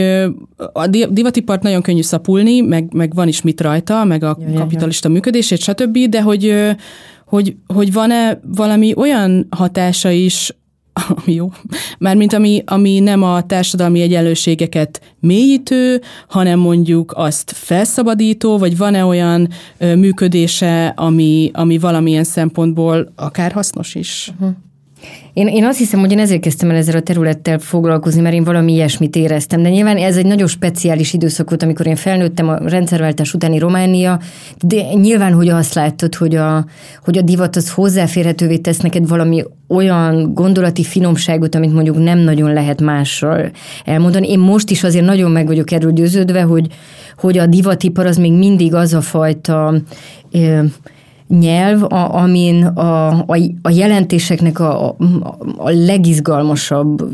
a divatipart nagyon könnyű szapulni, meg, meg van is mit rajta, meg a kapitalista működését, stb., de hogy, hogy, hogy van-e valami olyan hatása is ami jó, mármint ami, ami nem a társadalmi egyenlőségeket mélyítő, hanem mondjuk azt felszabadító, vagy van-e olyan ö, működése, ami, ami valamilyen szempontból akár hasznos is? Uh-huh. Én, én azt hiszem, hogy én ezért kezdtem el ezzel a területtel foglalkozni, mert én valami ilyesmit éreztem. De nyilván ez egy nagyon speciális időszak volt, amikor én felnőttem a rendszerváltás utáni Románia, de nyilván, hogy azt láttad, hogy a, hogy a divat az hozzáférhetővé tesz neked valami olyan gondolati finomságot, amit mondjuk nem nagyon lehet mással elmondani. Én most is azért nagyon meg vagyok erről győződve, hogy, hogy a divatipar az még mindig az a fajta nyelv, a, amin a, a, a jelentéseknek a, a, a legizgalmasabb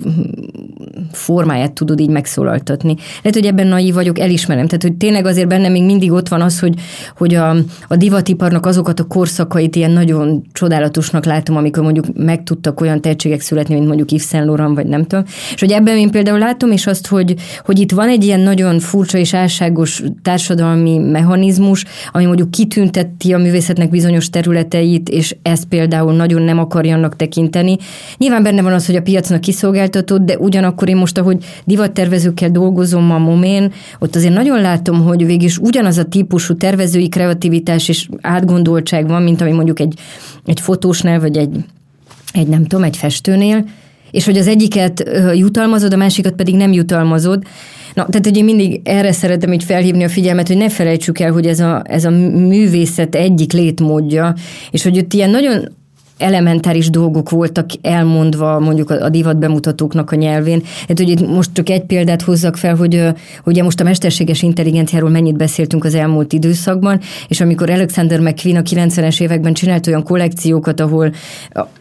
formáját tudod így megszólaltatni. Lehet, hogy ebben naív vagyok, elismerem. Tehát, hogy tényleg azért benne még mindig ott van az, hogy, hogy a, a divatiparnak azokat a korszakait ilyen nagyon csodálatosnak látom, amikor mondjuk meg tudtak olyan tehetségek születni, mint mondjuk Yves Saint Laurent, vagy nem tudom. És hogy ebben én például látom is azt, hogy, hogy itt van egy ilyen nagyon furcsa és álságos társadalmi mechanizmus, ami mondjuk kitünteti a művészetnek bizonyos területeit, és ezt például nagyon nem akarjanak tekinteni. Nyilván benne van az, hogy a piacnak kiszolgáltatott, de ugyanakkor én most, ahogy divattervezőkkel dolgozom a momén, ott azért nagyon látom, hogy végig is ugyanaz a típusú tervezői kreativitás és átgondoltság van, mint ami mondjuk egy, egy fotósnál, vagy egy, egy nem tudom, egy festőnél, és hogy az egyiket jutalmazod, a másikat pedig nem jutalmazod. Na, tehát én mindig erre szeretem így felhívni a figyelmet, hogy ne felejtsük el, hogy ez a, ez a művészet egyik létmódja, és hogy ott ilyen nagyon elementáris dolgok voltak elmondva mondjuk a divat bemutatóknak a nyelvén. Hát, hogy itt most csak egy példát hozzak fel, hogy ugye most a mesterséges intelligenciáról mennyit beszéltünk az elmúlt időszakban, és amikor Alexander McQueen a 90-es években csinált olyan kollekciókat, ahol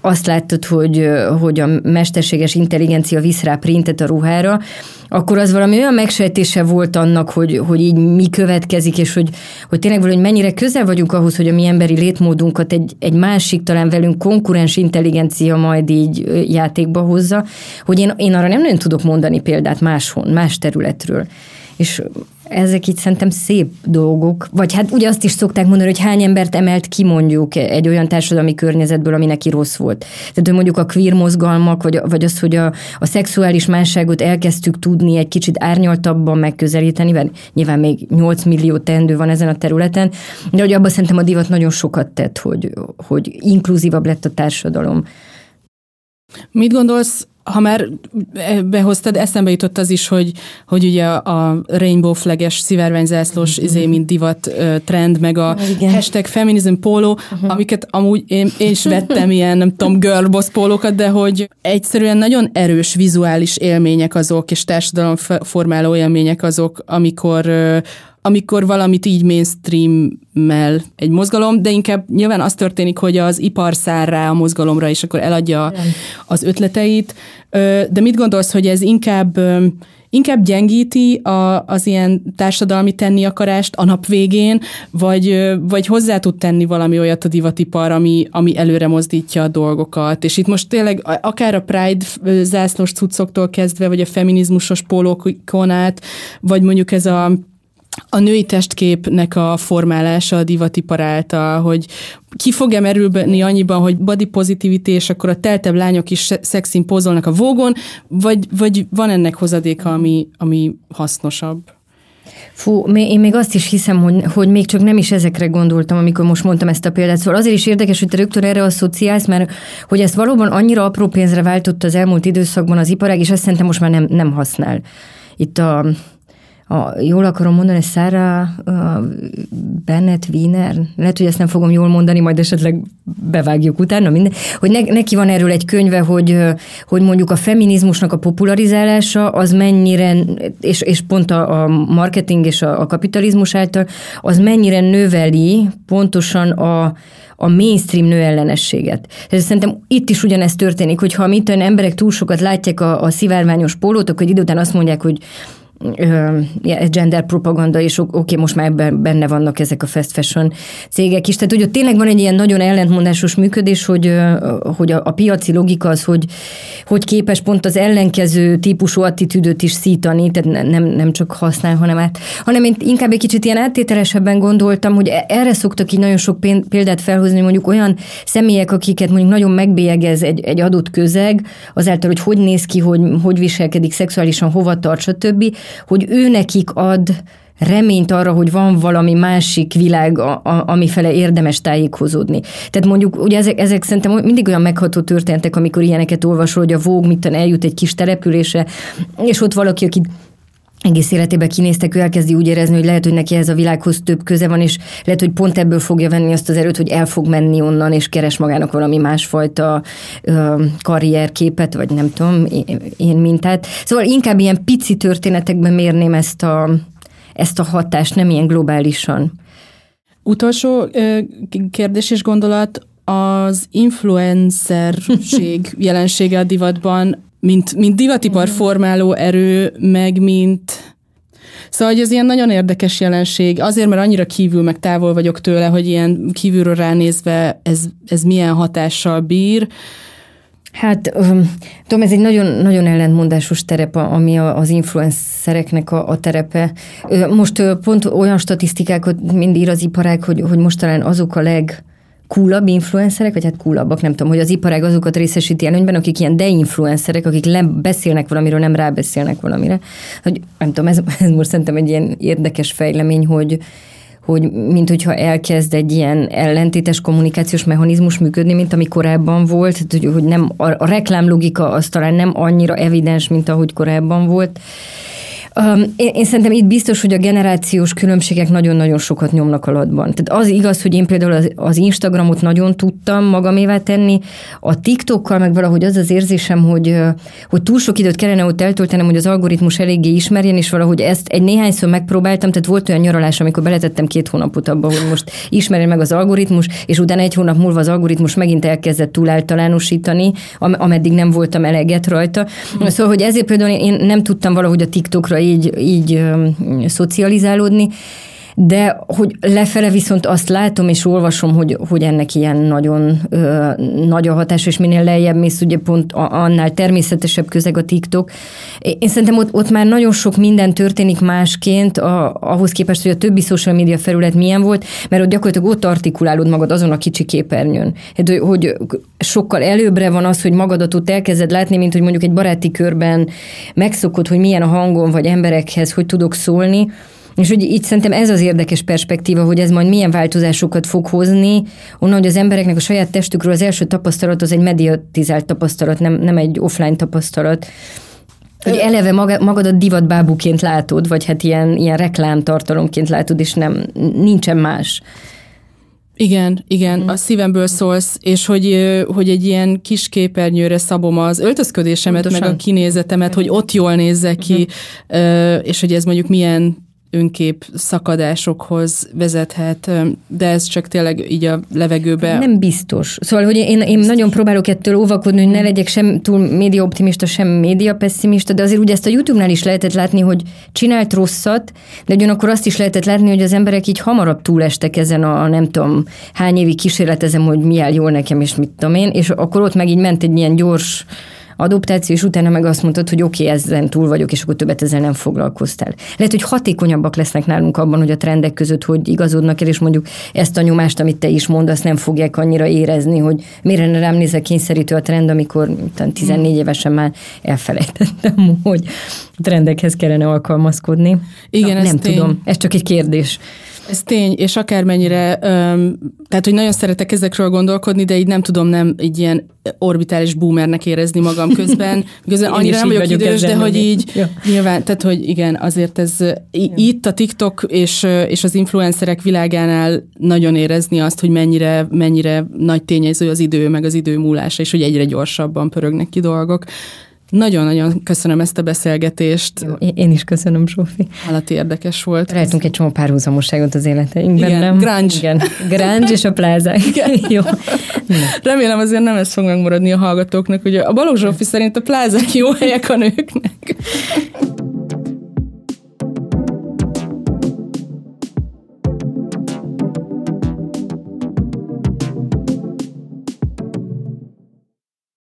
azt láttad, hogy, hogy a mesterséges intelligencia visz rá printet a ruhára, akkor az valami olyan megsejtése volt annak, hogy, hogy így mi következik, és hogy, hogy tényleg valahogy mennyire közel vagyunk ahhoz, hogy a mi emberi létmódunkat egy, egy másik, talán velünk konkurens intelligencia majd így játékba hozza, hogy én, én arra nem nagyon tudok mondani példát máshon, más területről. És ezek itt szerintem szép dolgok. Vagy hát ugye azt is szokták mondani, hogy hány embert emelt ki mondjuk egy olyan társadalmi környezetből, ami neki rossz volt. Tehát, hogy mondjuk a queer mozgalmak, vagy, vagy az, hogy a, a szexuális másságot elkezdtük tudni egy kicsit árnyaltabban megközelíteni, mert nyilván még 8 millió teendő van ezen a területen, de hogy abban szerintem a divat nagyon sokat tett, hogy, hogy inkluzívabb lett a társadalom. Mit gondolsz ha már behoztad, eszembe jutott az is, hogy, hogy ugye a rainbow flages szivárványzászlós mm-hmm. izé, mint divat trend, meg a Igen. hashtag feminism póló, uh-huh. amiket amúgy én, én is vettem ilyen, nem tudom, girlboss pólókat, de hogy egyszerűen nagyon erős vizuális élmények azok, és társadalomformáló élmények azok, amikor amikor valamit így mainstream-mel egy mozgalom, de inkább nyilván az történik, hogy az ipar szár rá a mozgalomra, és akkor eladja Igen. az ötleteit. De mit gondolsz, hogy ez inkább inkább gyengíti a, az ilyen társadalmi tenni akarást a nap végén, vagy, vagy hozzá tud tenni valami olyat a divatipar, ami, ami előre mozdítja a dolgokat. És itt most tényleg akár a Pride zászlós cuccoktól kezdve, vagy a feminizmusos pólókon át, vagy mondjuk ez a a női testképnek a formálása a divatipar által, hogy ki fog-e merülni annyiban, hogy body positivity, és akkor a teltebb lányok is szexin pózolnak a vógon, vagy, vagy van ennek hozadéka, ami, ami hasznosabb? Fú, én még azt is hiszem, hogy, hogy még csak nem is ezekre gondoltam, amikor most mondtam ezt a példát. Szóval azért is érdekes, hogy te rögtön erre asszociálsz, mert hogy ezt valóban annyira apró pénzre váltott az elmúlt időszakban az iparág, és ezt szerintem most már nem, nem használ. Itt a, a, jól akarom mondani, uh, Bennett Wiener, lehet, hogy ezt nem fogom jól mondani, majd esetleg bevágjuk utána, minden, hogy ne, neki van erről egy könyve, hogy, hogy mondjuk a feminizmusnak a popularizálása az mennyire, és, és pont a, a marketing és a, a kapitalizmus által, az mennyire növeli pontosan a, a mainstream nőellenességet. Tehát szerintem itt is ugyanezt történik, hogyha mit emberek túl sokat látják a, a szivárványos pólót, akkor egy idő után azt mondják, hogy gender propaganda, és oké, okay, most már ebben benne vannak ezek a fast fashion cégek is. Tehát, hogy ott tényleg van egy ilyen nagyon ellentmondásos működés, hogy, hogy a, a piaci logika az, hogy, hogy képes pont az ellenkező típusú attitűdöt is szítani, tehát nem, nem csak használ, hanem át, hanem én inkább egy kicsit ilyen áttételesebben gondoltam, hogy e, erre szoktak így nagyon sok példát felhozni, mondjuk olyan személyek, akiket mondjuk nagyon megbélyegez egy, egy adott közeg, azáltal, hogy hogy néz ki, hogy hogy viselkedik szexuálisan, hova tart, stb., hogy ő nekik ad reményt arra, hogy van valami másik világ, a, a, ami fele érdemes tájékozódni. Tehát mondjuk, ugye ezek, ezek szerintem mindig olyan megható történtek, amikor ilyeneket olvasol, hogy a Vogue mit eljut egy kis településre, és ott valaki, aki egész életében kinéztek, ő elkezdi úgy érezni, hogy lehet, hogy neki ez a világhoz több köze van, és lehet, hogy pont ebből fogja venni azt az erőt, hogy el fog menni onnan, és keres magának valami másfajta ö, karrierképet, vagy nem tudom, én mintát. Szóval inkább ilyen pici történetekben mérném ezt a, ezt a hatást, nem ilyen globálisan. Utolsó kérdés és gondolat, az influencerség jelensége a divatban mint, mint divatipar formáló erő, meg mint Szóval, hogy ez ilyen nagyon érdekes jelenség, azért, mert annyira kívül meg távol vagyok tőle, hogy ilyen kívülről ránézve ez, ez milyen hatással bír. Hát, tudom, ez egy nagyon, nagyon ellentmondásos terep, ami az influencereknek a, a terepe. Most pont olyan statisztikákat mind ír az iparág, hogy, hogy most talán azok a leg, coolabb influencerek, vagy hát coolabbak, nem tudom, hogy az iparág azokat részesíti előnyben, akik ilyen de-influencerek, akik nem beszélnek valamiről, nem rábeszélnek valamire. Hogy nem tudom, ez, ez most szerintem egy ilyen érdekes fejlemény, hogy, hogy mint hogyha elkezd egy ilyen ellentétes kommunikációs mechanizmus működni, mint ami korábban volt, hogy, hogy nem, a, a reklámlogika az talán nem annyira evidens, mint ahogy korábban volt. Um, én, én szerintem itt biztos, hogy a generációs különbségek nagyon-nagyon sokat nyomnak alatban. Tehát az igaz, hogy én például az, az Instagramot nagyon tudtam magamévá tenni, a TikTokkal meg valahogy az az érzésem, hogy, hogy túl sok időt kellene ott eltöltenem, hogy az algoritmus eléggé ismerjen, és valahogy ezt egy néhányszor megpróbáltam, tehát volt olyan nyaralás, amikor beletettem két hónapot abba, hogy most ismerjen meg az algoritmus, és utána egy hónap múlva az algoritmus megint elkezdett túl általánosítani, ameddig nem voltam eleget rajta. Hm. Szóval, hogy ezért például én nem tudtam valahogy a TikTokra így, így szocializálódni, de hogy lefele viszont azt látom és olvasom, hogy, hogy ennek ilyen nagyon ö, nagy a hatás, és minél lejjebb mész, ugye pont annál természetesebb közeg a TikTok. Én szerintem ott, ott már nagyon sok minden történik másként, a, ahhoz képest, hogy a többi social media felület milyen volt, mert ott gyakorlatilag ott artikulálod magad azon a kicsi képernyőn. Hát, hogy, hogy sokkal előbbre van az, hogy magadat ott elkezded látni, mint hogy mondjuk egy baráti körben megszokod, hogy milyen a hangom, vagy emberekhez, hogy tudok szólni, és hogy itt szerintem ez az érdekes perspektíva, hogy ez majd milyen változásokat fog hozni, onnan, hogy az embereknek a saját testükről az első tapasztalat az egy mediatizált tapasztalat, nem, nem egy offline tapasztalat. Hogy eleve magadat divatbábuként látod, vagy hát ilyen, ilyen reklámtartalomként látod, és nem, nincsen más. Igen, igen, mm. a szívemből szólsz, és hogy, hogy egy ilyen kis képernyőre szabom az öltözködésemet, Pontosan. meg a kinézetemet, hogy ott jól nézzek ki, mm. és hogy ez mondjuk milyen önkép szakadásokhoz vezethet, de ez csak tényleg így a levegőbe. Nem biztos. Szóval, hogy én, én nagyon próbálok ettől óvakodni, hogy ne legyek sem túl média optimista, sem média pessimista, de azért ugye ezt a YouTube-nál is lehetett látni, hogy csinált rosszat, de ugyanakkor azt is lehetett látni, hogy az emberek így hamarabb túlestek ezen a nem tudom hány évi kísérletezem, hogy mi áll jól nekem, és mit tudom én, és akkor ott meg így ment egy ilyen gyors adoptáció, és utána meg azt mondtad, hogy oké, okay, ezen túl vagyok, és akkor többet ezzel nem foglalkoztál. Lehet, hogy hatékonyabbak lesznek nálunk abban, hogy a trendek között hogy igazodnak el, és mondjuk ezt a nyomást, amit te is mondasz, nem fogják annyira érezni, hogy miért ne rám nézek kényszerítő a trend, amikor 14 évesen már elfelejtettem, hogy trendekhez kellene alkalmazkodni. Igen, Na, nem tény. tudom, ez csak egy kérdés. Ez tény, és akármennyire, um, tehát hogy nagyon szeretek ezekről gondolkodni, de így nem tudom nem így ilyen orbitális boomernek érezni magam közben. Közben annyira nem vagyok, idős, de hogy így ja. nyilván, tehát hogy igen, azért ez ja. itt a TikTok és, és az influencerek világánál nagyon érezni azt, hogy mennyire, mennyire nagy tényező az idő, meg az idő múlása, és hogy egyre gyorsabban pörögnek ki dolgok. Nagyon-nagyon köszönöm ezt a beszélgetést. Jó, én is köszönöm, Zsófi. Állati érdekes volt. Rajtunk egy csomó párhuzamosságot az életeinkben, Igen, nem? Grunge. Igen, grunge és a plázák. Igen. Jó. Remélem azért nem ez fog megmaradni a hallgatóknak, hogy a Balogh Zsófi szerint a plázák jó helyek a nőknek.